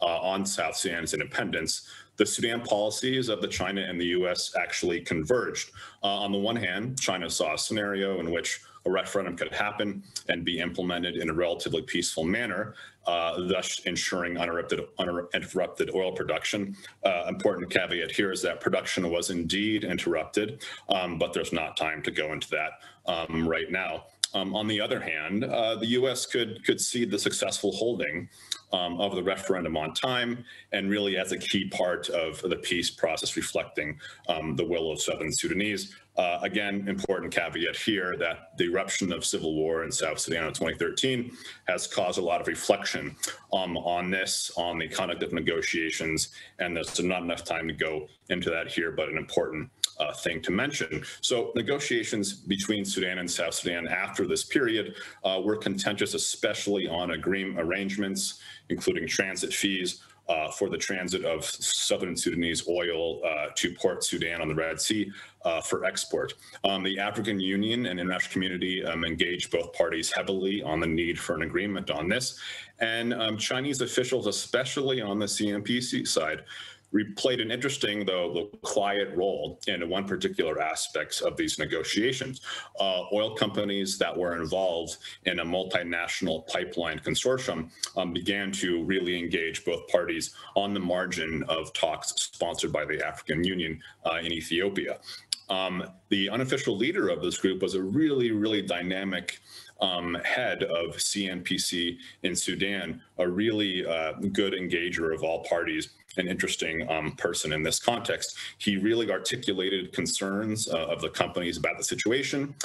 uh, on South Sudan's independence, the Sudan policies of the China and the U.S. actually converged. Uh, on the one hand, China saw a scenario in which a referendum could happen and be implemented in a relatively peaceful manner, uh, thus ensuring uninterrupted, uninterrupted oil production. Uh, important caveat here is that production was indeed interrupted, um, but there's not time to go into that um, right now. Um, on the other hand, uh, the U.S. could could see the successful holding um, of the referendum on time, and really as a key part of the peace process, reflecting um, the will of Southern Sudanese. Uh, again, important caveat here that the eruption of civil war in South Sudan in 2013 has caused a lot of reflection um, on this, on the conduct of negotiations, and there's not enough time to go into that here, but an important uh, thing to mention. So negotiations between Sudan and South Sudan after this period uh, were contentious, especially on agreement arrangements, including transit fees, uh, for the transit of southern Sudanese oil uh, to Port Sudan on the Red Sea uh, for export. Um, the African Union and international community um, engaged both parties heavily on the need for an agreement on this. And um, Chinese officials, especially on the CNPC side, played an interesting, though quiet role in one particular aspects of these negotiations. Uh, oil companies that were involved in a multinational pipeline consortium um, began to really engage both parties on the margin of talks sponsored by the African Union uh, in Ethiopia. Um, the unofficial leader of this group was a really, really dynamic um, head of CNPC in Sudan, a really uh, good engager of all parties an interesting um, person in this context. He really articulated concerns uh, of the companies about the situation.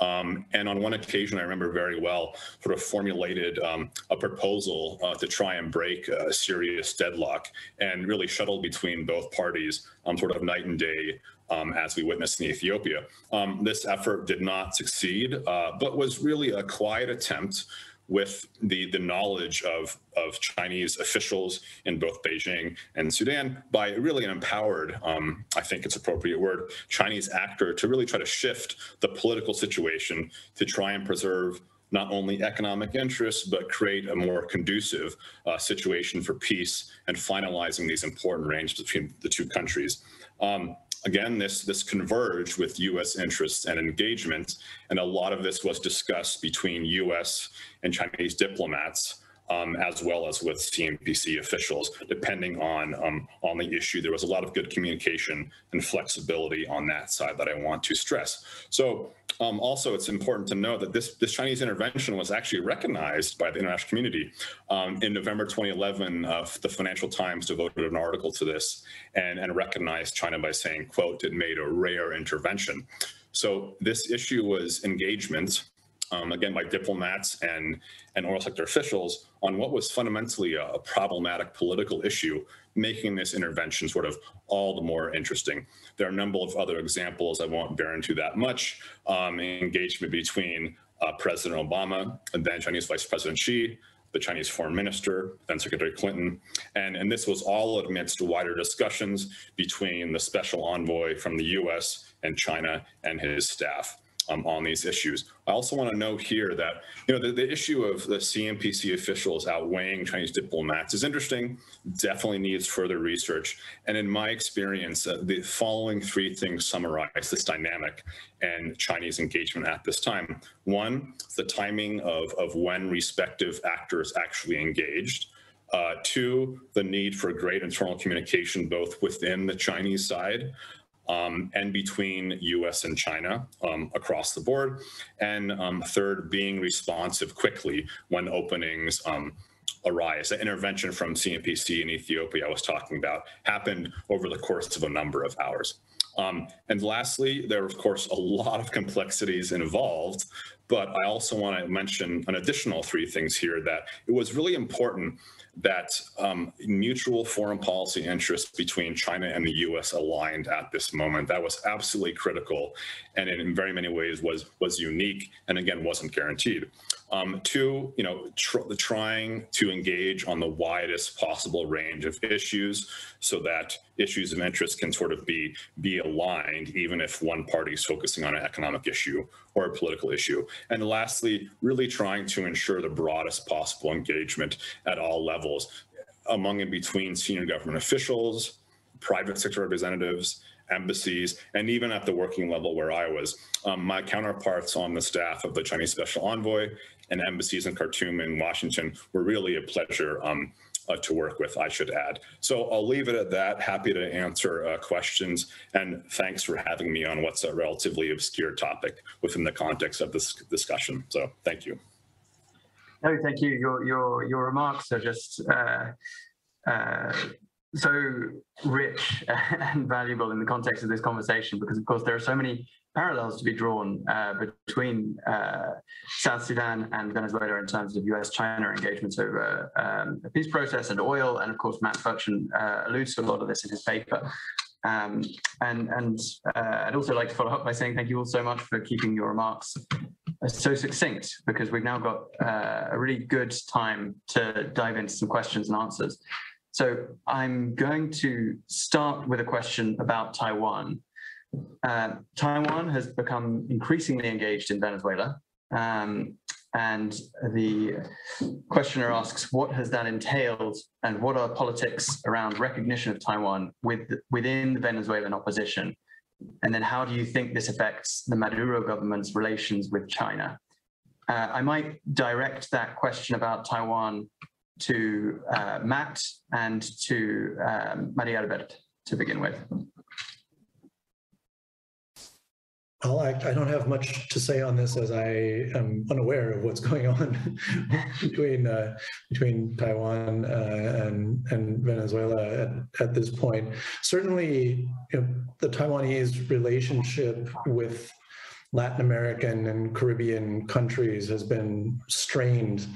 Um, and on one occasion, I remember very well, sort of formulated um, a proposal uh, to try and break a serious deadlock and really shuttle between both parties, um, sort of night and day, um, as we witnessed in Ethiopia. Um, this effort did not succeed, uh, but was really a quiet attempt with the, the knowledge of, of Chinese officials in both Beijing and Sudan by really an empowered, um, I think it's appropriate word, Chinese actor to really try to shift the political situation to try and preserve not only economic interests, but create a more conducive uh, situation for peace and finalizing these important ranges between the two countries. Um, again, this, this converged with U.S. interests and engagement, and a lot of this was discussed between U.S. and Chinese diplomats. Um, as well as with CNPC officials, depending on um, on the issue. There was a lot of good communication and flexibility on that side that I want to stress. So um, also, it's important to note that this, this Chinese intervention was actually recognized by the international community. Um, in November 2011, uh, the Financial Times devoted an article to this and, and recognized China by saying, quote, it made a rare intervention. So this issue was engagement, um, again, by diplomats and, and oil sector officials on what was fundamentally a, a problematic political issue making this intervention sort of all the more interesting. There are a number of other examples. I won't bear into that much. Um, engagement between uh, President Obama and then Chinese Vice President Xi, the Chinese foreign minister, then Secretary Clinton. And, and this was all amidst wider discussions between the special envoy from the US and China and his staff. Um, on these issues. I also want to note here that you know the, the issue of the CNPC officials outweighing Chinese diplomats is interesting. Definitely needs further research. And in my experience, uh, the following three things summarize this dynamic and Chinese engagement at this time. One, the timing of, of when respective actors actually engaged. Uh, two, the need for great internal communication both within the Chinese side um, and between US and China um, across the board. And um, third, being responsive quickly when openings um, arise. The intervention from CNPC in Ethiopia I was talking about happened over the course of a number of hours. Um, and lastly, there are, of course, a lot of complexities involved, but I also want to mention an additional three things here that it was really important that um, mutual foreign policy interests between China and the U.S. aligned at this moment. That was absolutely critical, and in very many ways was was unique, and again wasn't guaranteed. Um, two, you know, tr trying to engage on the widest possible range of issues so that issues of interest can sort of be be aligned, even if one party is focusing on an economic issue or a political issue. And lastly, really trying to ensure the broadest possible engagement at all levels among and between senior government officials, private sector representatives, embassies, and even at the working level where I was. Um, my counterparts on the staff of the Chinese Special Envoy and embassies in Khartoum and Washington were really a pleasure um, uh, to work with, I should add. So I'll leave it at that. Happy to answer uh, questions. And thanks for having me on what's a relatively obscure topic within the context of this discussion. So thank you. No, thank you. Your your your remarks are just uh, uh, so rich [LAUGHS] and valuable in the context of this conversation because, of course, there are so many parallels to be drawn uh, between uh, South Sudan and Venezuela in terms of US-China engagements over um, the peace process and oil. And of course, Matt Ferchen uh, alludes to a lot of this in his paper. Um, and and uh, I'd also like to follow up by saying thank you all so much for keeping your remarks so succinct because we've now got uh, a really good time to dive into some questions and answers. So I'm going to start with a question about Taiwan. Uh, Taiwan has become increasingly engaged in Venezuela. Um, and the questioner asks, what has that entailed and what are politics around recognition of Taiwan with, within the Venezuelan opposition? And then how do you think this affects the Maduro government's relations with China? Uh, I might direct that question about Taiwan to uh, Matt and to um, Marialbert to begin with. Well, I, I, don't have much to say on this as I am unaware of what's [LAUGHS] going on between uh, between Taiwan uh, and and Venezuela at, at this point. Certainly, you know, the Taiwanese relationship with Latin American and Caribbean countries has been strained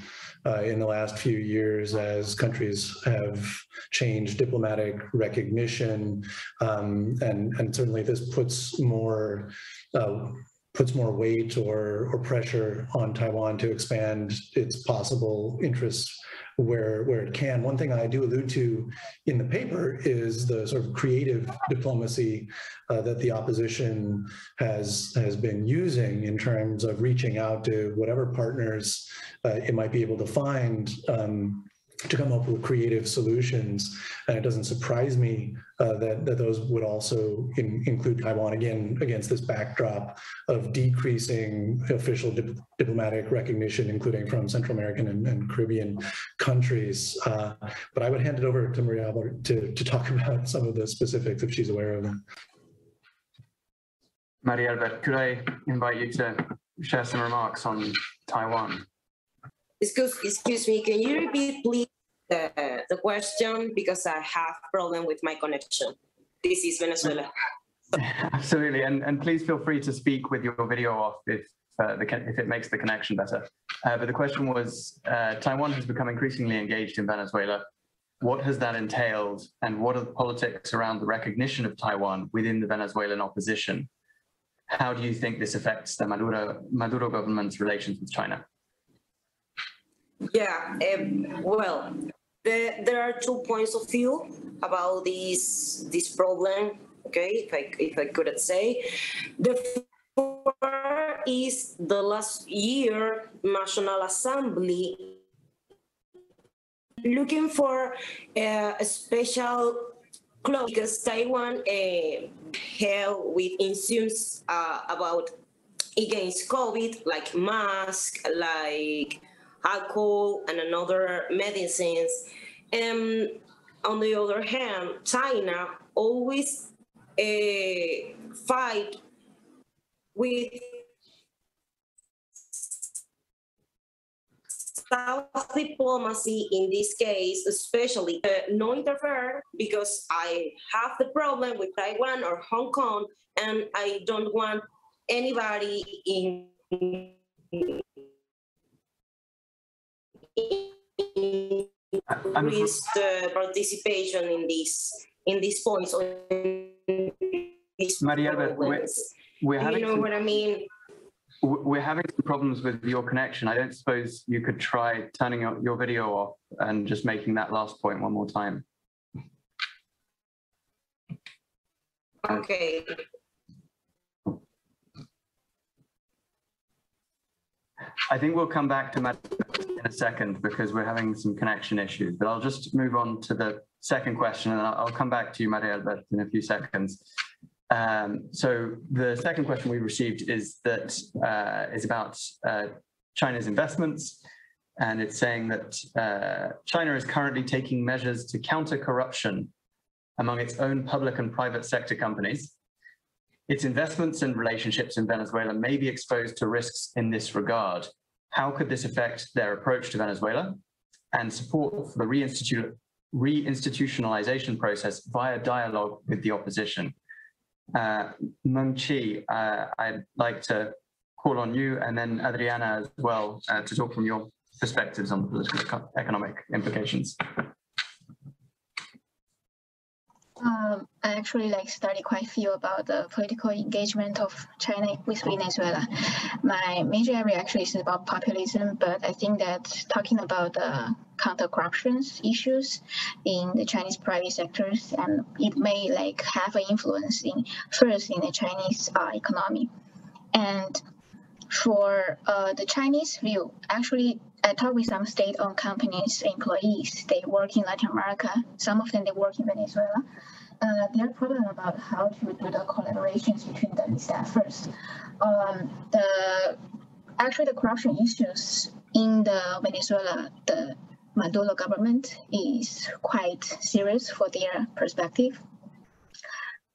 uh, in the last few years as countries have changed diplomatic recognition. Um, and, and certainly this puts more uh, puts more weight or, or pressure on Taiwan to expand its possible interests where where it can. One thing I do allude to in the paper is the sort of creative diplomacy uh, that the opposition has has been using in terms of reaching out to whatever partners uh, it might be able to find um, to come up with creative solutions. And it doesn't surprise me uh, that, that those would also in, include Taiwan again against this backdrop of decreasing official dip, diplomatic recognition, including from Central American and, and Caribbean countries. Uh, but I would hand it over to Maria to, to talk [LAUGHS] about some of the specifics if she's aware of them. Marialbert, could I invite you to share some remarks on Taiwan? Excuse, excuse me, can you repeat please the, the question because I have problem with my connection. This is Venezuela. Absolutely, and, and please feel free to speak with your video off if, uh, the, if it makes the connection better. Uh, but the question was, uh, Taiwan has become increasingly engaged in Venezuela. What has that entailed and what are the politics around the recognition of Taiwan within the Venezuelan opposition? How do you think this affects the Maduro, Maduro government's relations with China? Yeah, um, well, the, there are two points of view about this this problem. Okay, if I if I could say, the is the last year National Assembly looking for uh, a special clause because Taiwan uh, held with issues uh, about against COVID, like mask, like alcohol, and another medicines. And on the other hand, China always uh, fight with South diplomacy in this case, especially uh, no interfere because I have the problem with Taiwan or Hong Kong, and I don't want anybody in increase the participation in this in this point. So Maria, we're, we're having you know some, what I mean? we're having some problems with your connection. I don't suppose you could try turning your, your video off and just making that last point one more time. Okay. I think we'll come back to Matt in a second because we're having some connection issues, but I'll just move on to the second question and I'll come back to you, Marialbert, in a few seconds. Um, so the second question we received is that uh, is about uh, China's investments. And it's saying that uh, China is currently taking measures to counter corruption among its own public and private sector companies. Its investments and relationships in Venezuela may be exposed to risks in this regard. How could this affect their approach to Venezuela and support for the reinstitu reinstitutionalization process via dialogue with the opposition? Uh, Meng Qi, uh, I'd like to call on you and then Adriana as well uh, to talk from your perspectives on the political economic implications. Um, I actually like study quite a few about the political engagement of China with Venezuela. My major area actually is about populism, but I think that talking about the counter-corruption issues in the Chinese private sectors, and it may like have an influence in first in the Chinese uh, economy, and for uh, the Chinese view, actually, I talked with some state-owned companies, employees. They work in Latin America. Some of them they work in Venezuela. Uh, problem about how to do the collaborations between them is that first, um, the actually the corruption issues in the Venezuela, the Maduro government is quite serious for their perspective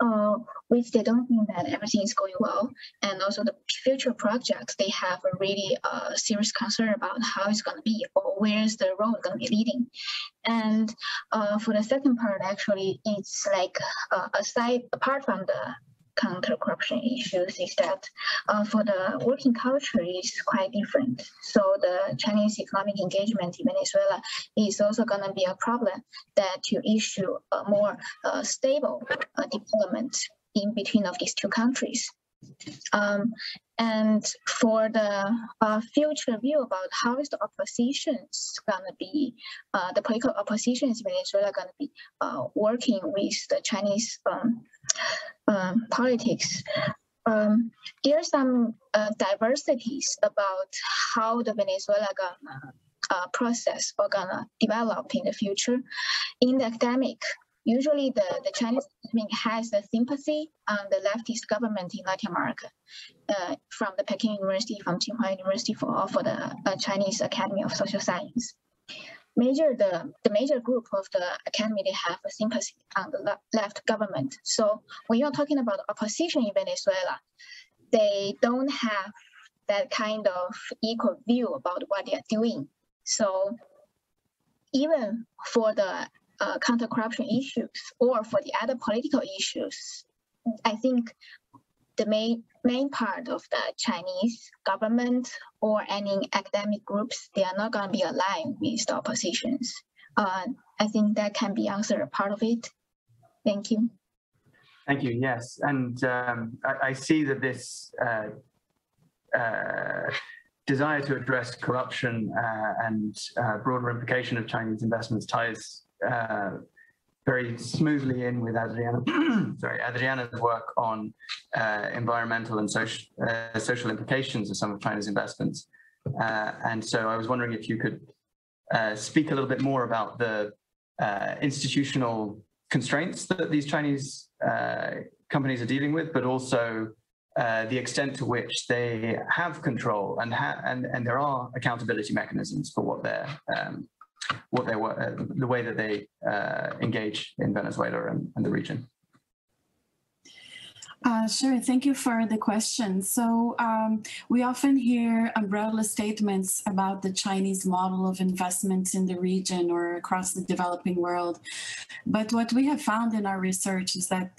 uh, which they don't think that everything is going well. And also the future projects, they have a really uh, serious concern about how it's going to be or where's the road going to be leading. And uh, for the second part, actually, it's like uh, aside, apart from the counter-corruption issues is that uh, for the working culture is quite different. So the Chinese economic engagement in Venezuela is also going to be a problem that to issue a more uh, stable uh, development in between of these two countries. Um, and for the uh, future view about how is the opposition going to be, uh, the political opposition in Venezuela going to be uh, working with the Chinese um, um, politics. Um, there are some uh, diversities about how the Venezuela gonna uh, process or gonna develop in the future. In the academic, usually the, the Chinese has a sympathy on the leftist government in Latin America, uh, from the Peking University, from Tsinghua University, for, for the uh, Chinese Academy of Social Science major the, the major group of the academy they have a sympathy on the left government. So when you're talking about opposition in Venezuela, they don't have that kind of equal view about what they are doing. So even for the uh, counter-corruption issues or for the other political issues, I think the main main part of the Chinese government or any academic groups, they are not going to be aligned with the oppositions. Uh, I think that can be answered a part of it. Thank you. Thank you. Yes, and um, I, I, see that this uh, uh, desire to address corruption uh, and uh, broader implication of Chinese investments ties uh, very smoothly in with Adriana, [CLEARS THROAT] sorry, Adriana's work on uh, environmental and social, uh, social implications of some of China's investments. Uh, and so I was wondering if you could uh, speak a little bit more about the uh, institutional constraints that these Chinese companies are dealing with, but also the extent to which they have control and, ha and, and there are accountability mechanisms for what they're um, what they were, uh, the way that they uh, engage in Venezuela and, and the region. Uh, sure, thank you for the question. So um, we often hear umbrella statements about the Chinese model of investment in the region or across the developing world. But what we have found in our research is that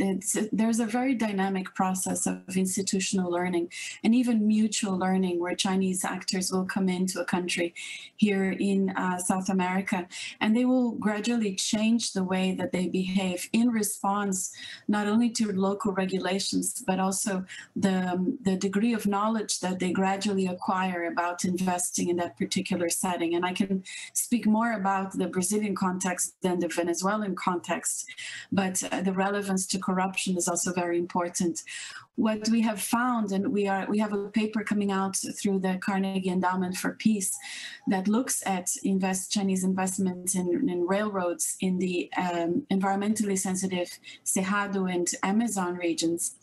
there's a very dynamic process of institutional learning and even mutual learning where Chinese actors will come into a country here in uh, South America and they will gradually change the way that they behave in response not only to local regulations but also the, um, the degree of knowledge that they gradually acquire about investing in that particular setting. And I can speak more about the Brazilian context than the Venezuelan context, but uh, the relevance to corruption is also very important what we have found, and we are we have a paper coming out through the Carnegie Endowment for Peace that looks at invest Chinese investments in, in railroads in the um, environmentally sensitive Cerrado and Amazon regions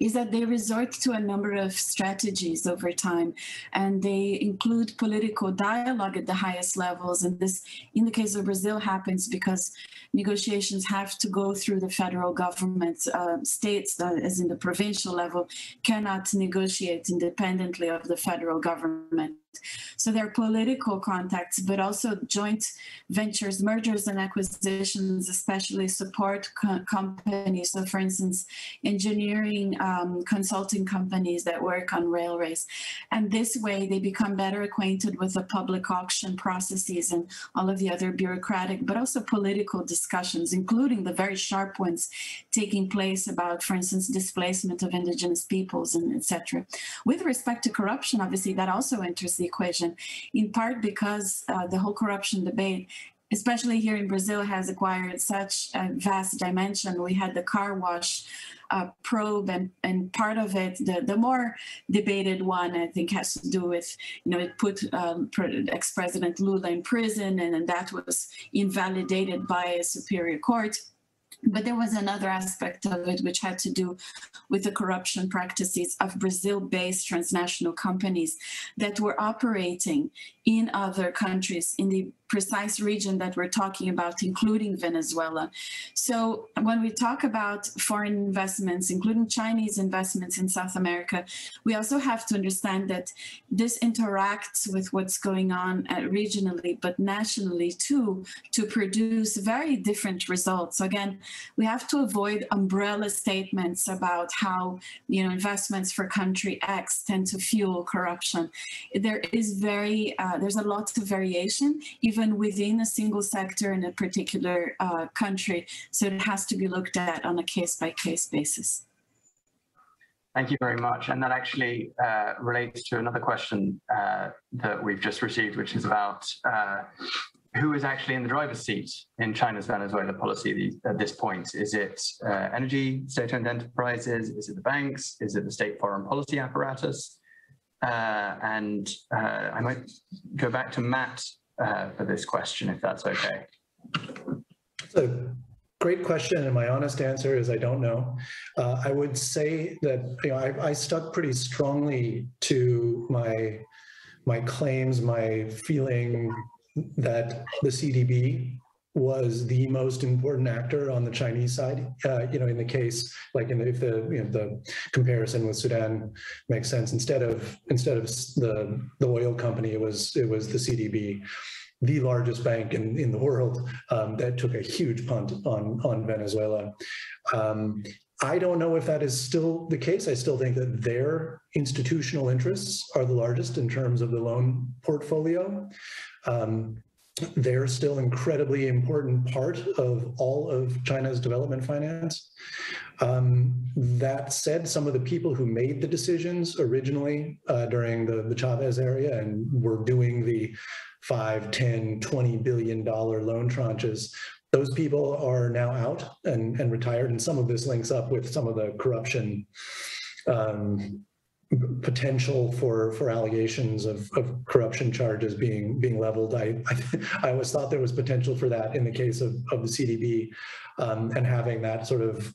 is that they resort to a number of strategies over time and they include political dialogue at the highest levels and this in the case of brazil happens because negotiations have to go through the federal government uh, states uh, as in the provincial level cannot negotiate independently of the federal government so there are political contacts, but also joint ventures, mergers and acquisitions, especially support co companies. So for instance, engineering um, consulting companies that work on railways. And this way they become better acquainted with the public auction processes and all of the other bureaucratic, but also political discussions, including the very sharp ones taking place about, for instance, displacement of indigenous peoples and etc. With respect to corruption, obviously that also enters the the equation, in part because uh, the whole corruption debate especially here in Brazil, has acquired such a vast dimension. We had the car wash uh, probe, and, and part of it, the, the more debated one, I think, has to do with, you know, it put um, ex-President Lula in prison, and, and that was invalidated by a superior court. But there was another aspect of it which had to do with the corruption practices of Brazil-based transnational companies that were operating in other countries in the precise region that we're talking about, including Venezuela. So when we talk about foreign investments, including Chinese investments in South America, we also have to understand that this interacts with what's going on uh, regionally, but nationally too, to produce very different results. So again, we have to avoid umbrella statements about how you know investments for country X tend to fuel corruption. There is very, uh, there's a lot of variation, even even within a single sector in a particular uh, country. So it has to be looked at on a case by case basis. Thank you very much. And that actually uh, relates to another question uh, that we've just received, which is about uh, who is actually in the driver's seat in China's Venezuela policy at this point? Is it uh, energy state-owned enterprises? Is it the banks? Is it the state foreign policy apparatus? Uh, and uh, I might go back to Matt uh, for this question, if that's okay. A great question, and my honest answer is I don't know. Uh, I would say that you know I, I stuck pretty strongly to my my claims, my feeling that the CDB was the most important actor on the Chinese side. Uh, you know, in the case, like in the, if the you know, the comparison with Sudan makes sense, instead of instead of the the oil company, it was it was the CDB, the largest bank in in the world um, that took a huge punt on on Venezuela. Um, I don't know if that is still the case. I still think that their institutional interests are the largest in terms of the loan portfolio. Um, they're still incredibly important part of all of China's development finance. Um, that said, some of the people who made the decisions originally uh, during the, the Chavez area and were doing the 5, 10, 20 billion dollar loan tranches, those people are now out and, and retired. And some of this links up with some of the corruption um, potential for for allegations of, of corruption charges being being leveled. I, I, I always thought there was potential for that in the case of, of the CDB um, and having that sort of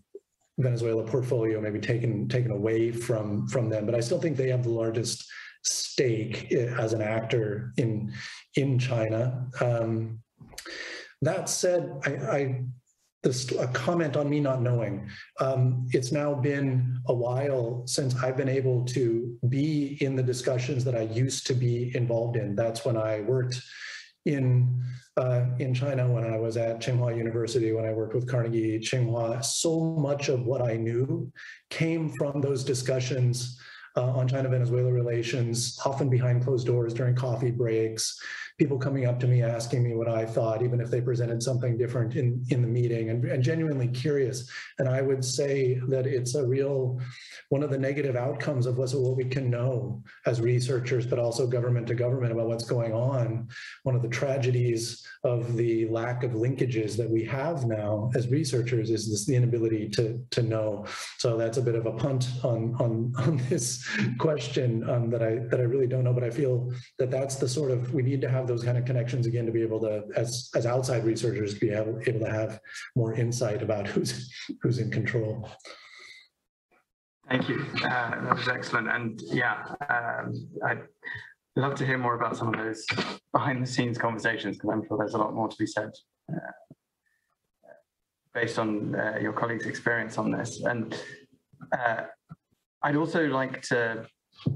Venezuela portfolio maybe taken taken away from from them. But I still think they have the largest stake eh, as an actor in in China. Um, that said, I, I this a comment on me not knowing. Um, it's now been a while since I've been able to be in the discussions that I used to be involved in. That's when I worked in uh, in China when I was at Tsinghua University, when I worked with Carnegie Tsinghua. So much of what I knew came from those discussions uh, on China-Venezuela relations, often behind closed doors during coffee breaks, people coming up to me asking me what I thought, even if they presented something different in, in the meeting and, and genuinely curious. And I would say that it's a real, one of the negative outcomes of what we can know as researchers, but also government to government about what's going on. One of the tragedies of the lack of linkages that we have now as researchers is this the inability to, to know. So that's a bit of a punt on, on, on this [LAUGHS] question um, that I that I really don't know, but I feel that that's the sort of, we need to have those kind of connections again to be able to, as, as outside researchers, be able, able to have more insight about who's, who's in control. Thank you. Uh, that was excellent. And yeah, um, I'd love to hear more about some of those behind the scenes conversations because I'm sure there's a lot more to be said uh, based on uh, your colleagues' experience on this. And uh, I'd also like to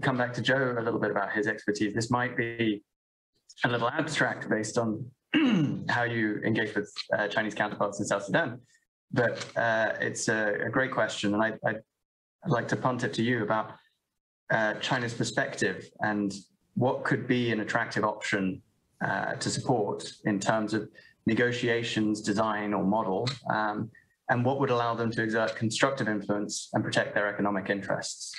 come back to Joe a little bit about his expertise. This might be a little abstract based on [CLEARS THROAT] how you engage with uh, Chinese counterparts in South Sudan. But uh, it's a, a, great question, and I, would like to punt it to you about uh, China's perspective and what could be an attractive option uh, to support in terms of negotiations, design, or model, um, and what would allow them to exert constructive influence and protect their economic interests.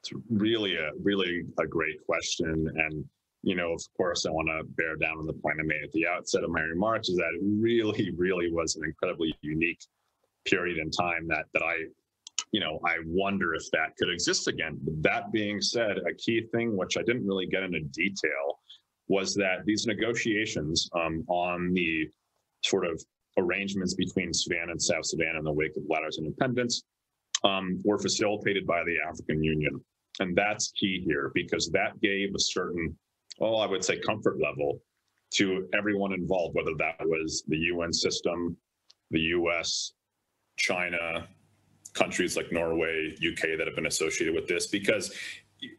It's really a really a great question, and you know, of course, I want to bear down on the point I made at the outset of my remarks is that it really, [LAUGHS] really was an incredibly unique period in time that that I, you know, I wonder if that could exist again. That being said, a key thing which I didn't really get into detail was that these negotiations um, on the sort of arrangements between Sudan and South Sudan in the wake of latter's independence um, were facilitated by the African Union. And that's key here because that gave a certain well, I would say comfort level to everyone involved, whether that was the UN system, the US, China, countries like Norway, UK that have been associated with this, because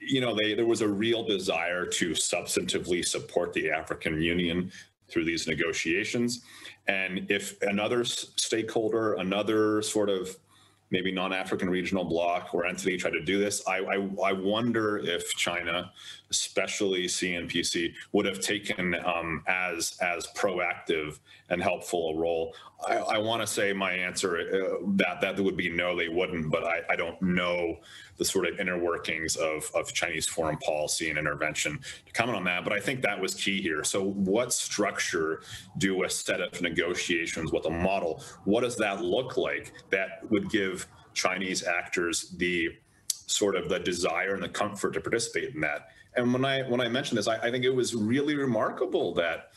you know they there was a real desire to substantively support the African Union through these negotiations. And if another stakeholder, another sort of maybe non-African regional bloc or entity tried to do this. I, I, I wonder if China, especially CNPC, would have taken um, as as proactive and helpful a role. I, I want to say my answer uh, that that would be no, they wouldn't, but I, I don't know the sort of inner workings of, of Chinese foreign policy and intervention to comment on that. But I think that was key here. So what structure do a set of negotiations with a model? What does that look like that would give Chinese actors the sort of the desire and the comfort to participate in that? And when I when I mentioned this, I, I think it was really remarkable that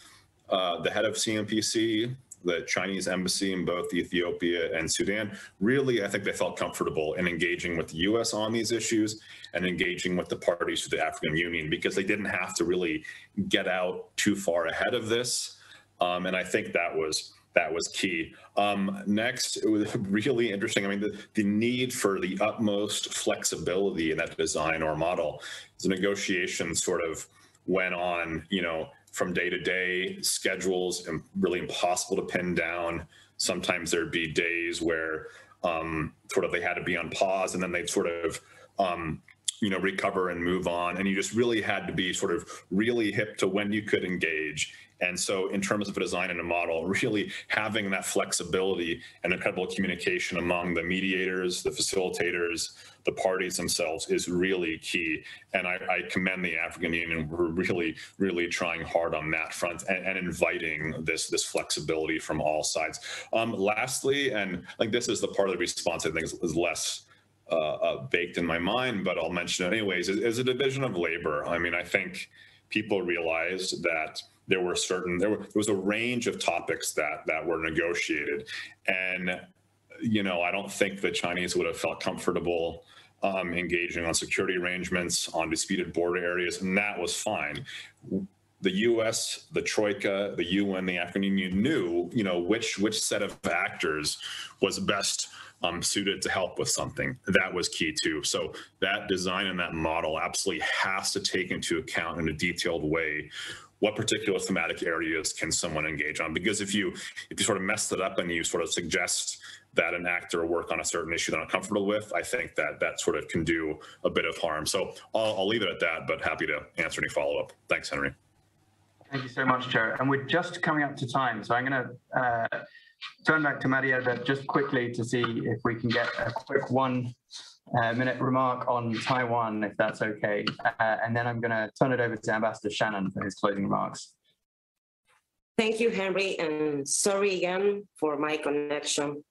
uh, the head of CNPC the Chinese embassy in both Ethiopia and Sudan, really, I think they felt comfortable in engaging with the US on these issues and engaging with the parties to the African Union because they didn't have to really get out too far ahead of this. Um, and I think that was that was key. Um, next, it was [LAUGHS] really interesting. I mean, the, the need for the utmost flexibility in that design or model. The negotiation sort of went on, you know, from day to day. Schedules and really impossible to pin down. Sometimes there'd be days where um, sort of they had to be on pause and then they'd sort of um, you know recover and move on. And you just really had to be sort of really hip to when you could engage. And so in terms of a design and a model, [LAUGHS] really having that flexibility and incredible communication among the mediators, the facilitators, the parties themselves is really key. And I, I commend the African Union We're really, really trying hard on that front and, and inviting this, this flexibility from all sides. Um, lastly, and like this is the part of the response I think is, is less uh, uh, baked in my mind, but I'll mention it anyways, is, is a division of labor. I mean, I think people realized that there were certain there, were, there was a range of topics that that were negotiated and you know i don't think the chinese would have felt comfortable um, engaging on security arrangements on disputed border areas and that was fine the us the troika the un the african union knew you know which which set of actors was best um, suited to help with something. That was key too. So that design and that model absolutely has to take into account in a detailed way what particular thematic areas can someone engage on because if you if you sort of mess it up and you sort of suggest that an actor work on a certain issue they're not comfortable with i think that that sort of can do a bit of harm so i'll, I'll leave it at that but happy to answer any follow-up thanks henry thank you so much chair and we're just coming up to time so i'm going to uh, turn back to Marialbert just quickly to see if we can get a quick one uh, minute remark on Taiwan, if that's okay. Uh, and then I'm going to turn it over to Ambassador Shannon for his closing remarks. Thank you, Henry, and sorry again for my connection.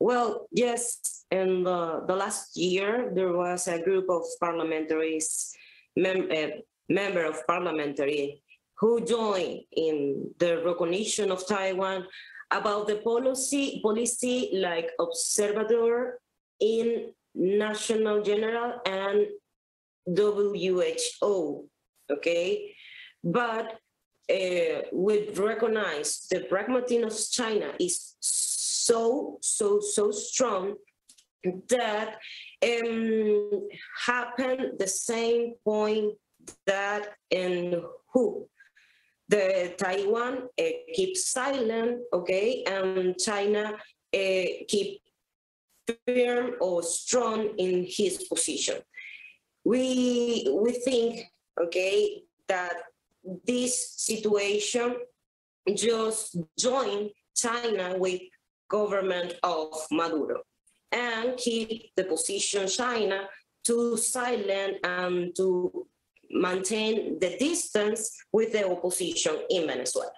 Well, yes, in the, the last year, there was a group of parliamentaries, mem uh, member of parliamentary who joined in the recognition of Taiwan about the policy, policy like observer in National General and WHO, okay? But uh, we recognize the pragmatism of China is so, so, so strong that um, happened the same point that in who the Taiwan uh, keeps silent, okay, and China uh, keep firm or strong in his position. We we think, okay, that this situation just join China with government of Maduro and keep the position China to silent and to maintain the distance with the opposition in Venezuela.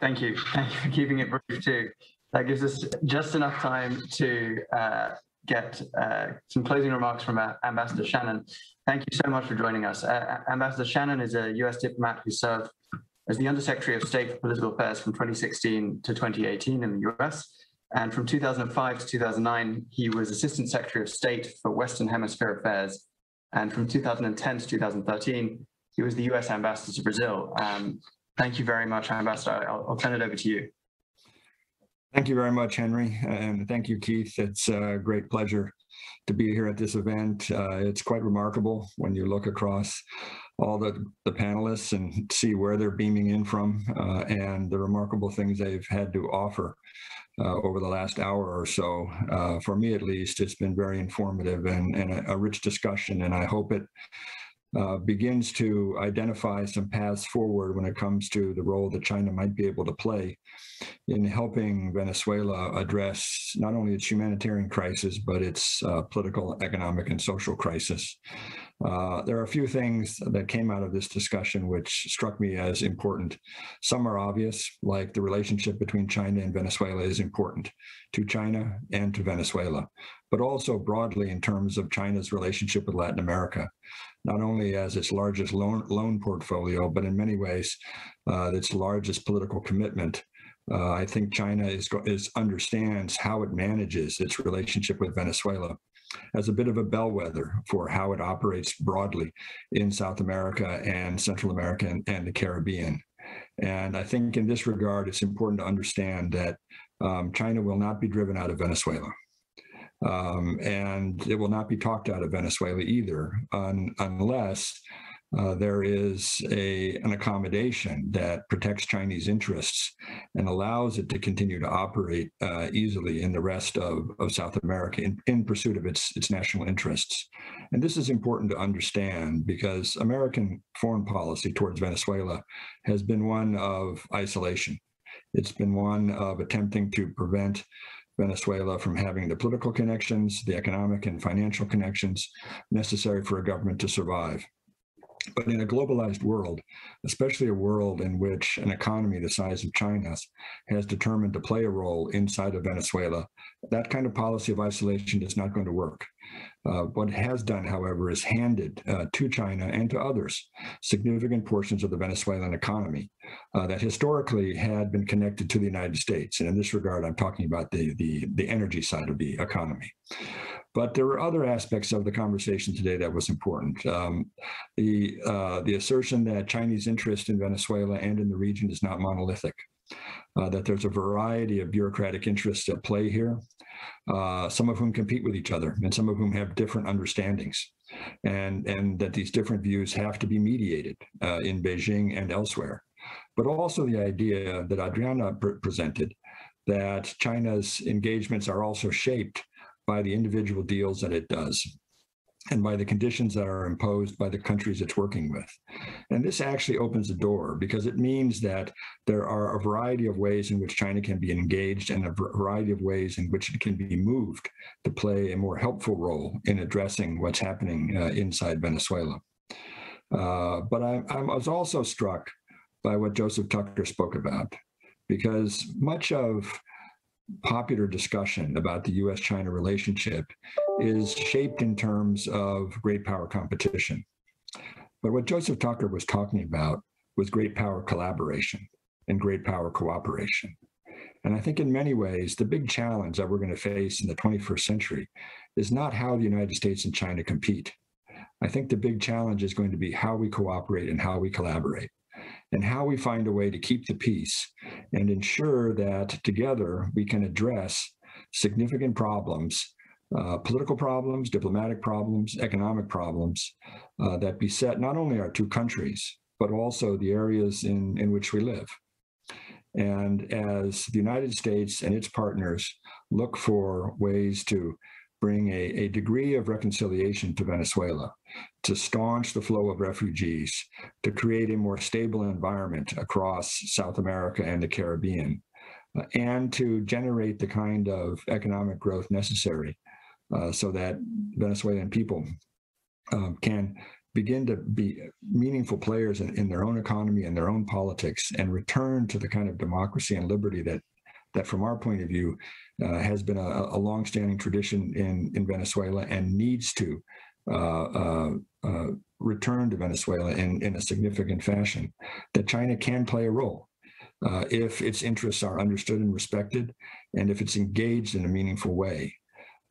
Thank you. Thank you for keeping it brief too. That gives us just enough time to uh, get uh, some closing remarks from uh, Ambassador Shannon. Thank you so much for joining us. Uh, Ambassador Shannon is a US diplomat who served as the Undersecretary of State for Political Affairs from 2016 to 2018 in the US. And from 2005 to 2009, he was Assistant Secretary of State for Western Hemisphere Affairs and from 2010 to 2013, he was the US ambassador to Brazil. Um, thank you very much, Ambassador. I'll, I'll, turn it over to you. Thank you very much, Henry. And thank you, Keith. It's a great pleasure to be here at this event. Uh, it's quite remarkable when you look across all the, the panelists and see where they're beaming in from uh, and the remarkable things they've had to offer uh, over the last hour or so. Uh, for me, at least, it's been very informative and, and a, a rich discussion, and I hope it uh, begins to identify some paths forward when it comes to the role that China might be able to play in helping Venezuela address not only its humanitarian crisis, but its uh, political, economic, and social crisis. Uh, there are a few things that came out of this discussion which struck me as important. Some are obvious, like the relationship between China and Venezuela is important to China and to Venezuela, but also broadly in terms of China's relationship with Latin America, not only as its largest loan, loan portfolio, but in many ways uh, its largest political commitment. Uh, I think China is, is understands how it manages its relationship with Venezuela as a bit of a bellwether for how it operates broadly in South America and Central America and, and the Caribbean. And I think in this regard, it's important to understand that um, China will not be driven out of Venezuela. Um, and it will not be talked out of Venezuela either, un, unless uh, there is a, an accommodation that protects Chinese interests and allows it to continue to operate uh, easily in the rest of, of South America in, in pursuit of its, its national interests. And this is important to understand because American foreign policy towards Venezuela has been one of isolation. It's been one of attempting to prevent Venezuela from having the political connections, the economic and financial connections necessary for a government to survive. But in a globalized world, especially a world in which an economy the size of China's has determined to play a role inside of Venezuela, that kind of policy of isolation is not going to work. Uh, what it has done, however, is handed uh, to China and to others significant portions of the Venezuelan economy uh, that historically had been connected to the United States. And in this regard, I'm talking about the, the, the energy side of the economy. But there were other aspects of the conversation today that was important. Um, the, uh, the assertion that Chinese interest in Venezuela and in the region is not monolithic, uh, that there's a variety of bureaucratic interests at play here, uh, some of whom compete with each other and some of whom have different understandings, and, and that these different views have to be mediated uh, in Beijing and elsewhere. But also the idea that Adriana pr presented that China's engagements are also shaped by the individual deals that it does and by the conditions that are imposed by the countries it's working with. And this actually opens the door because it means that there are a variety of ways in which China can be engaged and a variety of ways in which it can be moved to play a more helpful role in addressing what's happening uh, inside Venezuela. Uh, but I, I was also struck by what Joseph Tucker spoke about because much of popular discussion about the US China relationship is shaped in terms of great power competition. But what Joseph Tucker was talking about was great power collaboration and great power cooperation. And I think in many ways, the big challenge that we're going to face in the 21st century is not how the United States and China compete. I think the big challenge is going to be how we cooperate and how we collaborate and how we find a way to keep the peace and ensure that together we can address significant problems, uh, political problems, diplomatic problems, economic problems uh, that beset not only our two countries, but also the areas in, in which we live. And as the United States and its partners look for ways to bring a, a degree of reconciliation to Venezuela, to staunch the flow of refugees, to create a more stable environment across South America and the Caribbean, uh, and to generate the kind of economic growth necessary uh, so that Venezuelan people um, can begin to be meaningful players in, in, their own economy and their own politics and return to the kind of democracy and liberty that that from our point of view uh, has been a, a longstanding tradition in, in Venezuela and needs to uh, uh, uh, return to Venezuela in, in a significant fashion, that China can play a role. Uh, if its interests are understood and respected, and if it's engaged in a meaningful way.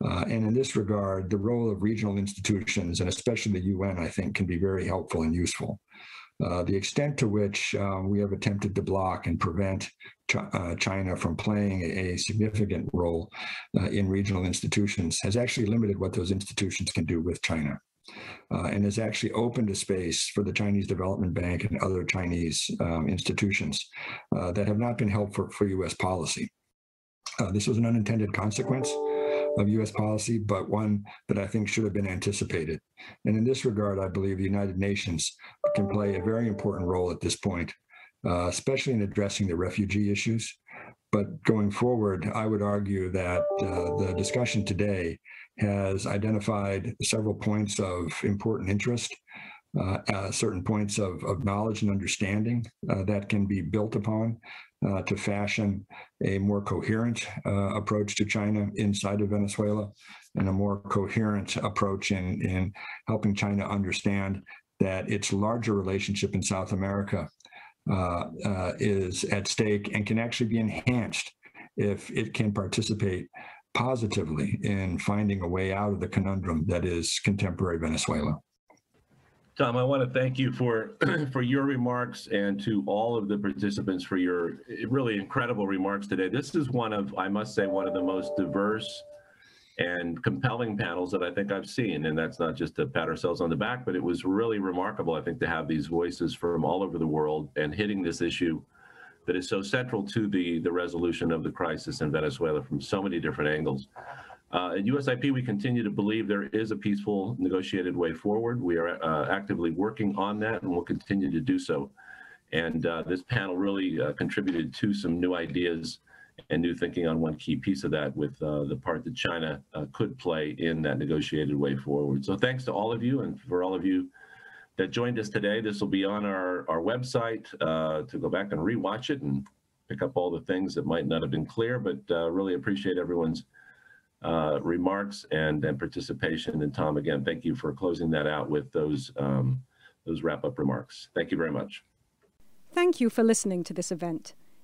Uh, and in this regard, the role of regional institutions, and especially the UN, I think, can be very helpful and useful. Uh, the extent to which uh, we have attempted to block and prevent China from playing a, significant role uh, in regional institutions has actually limited what those institutions can do with China. Uh, and has actually opened a space for the Chinese Development Bank and other Chinese um, institutions that have not been helpful for U.S. policy. this was an unintended consequence of U.S. policy, but one that I think should have been anticipated. And in this regard, I believe the United Nations can play a very important role at this point, uh, especially in addressing the refugee issues. But going forward, I would argue that uh, the discussion today has identified several points of important interest, uh, uh certain points of, of, knowledge and understanding uh, that can be built upon uh, to fashion a more coherent uh, approach to China inside of Venezuela and a more coherent approach in, in helping China understand that its larger relationship in South America Uh, uh, is at stake and can actually be enhanced if it can participate positively in finding a way out of the conundrum that is contemporary Venezuela. Tom, I want to thank you for [CLEARS THROAT] for your remarks and to all of the participants for your really incredible remarks today. This is one of, I must say, one of the most diverse and compelling panels that I think I've seen. And that's not just to pat ourselves on the back, but it was really remarkable, I think, to have these voices from all over the world and hitting this issue that is so central to the, the resolution of the crisis in Venezuela from so many different angles. Uh, at USIP, we continue to believe there is a peaceful negotiated way forward. We are uh, actively working on that and will continue to do so. And uh, this panel really uh, contributed to some new ideas and new thinking on one key piece of that with uh, the part that China uh, could play in that negotiated way forward. So thanks to all of you and for all of you that joined us today. This will be on our, our website to go back and rewatch it and pick up all the things that might not have been clear, but really appreciate everyone's uh, remarks and, and participation. And Tom, again, thank you for closing that out with those, um, those wrap-up remarks. Thank you very much. Thank you for listening to this event.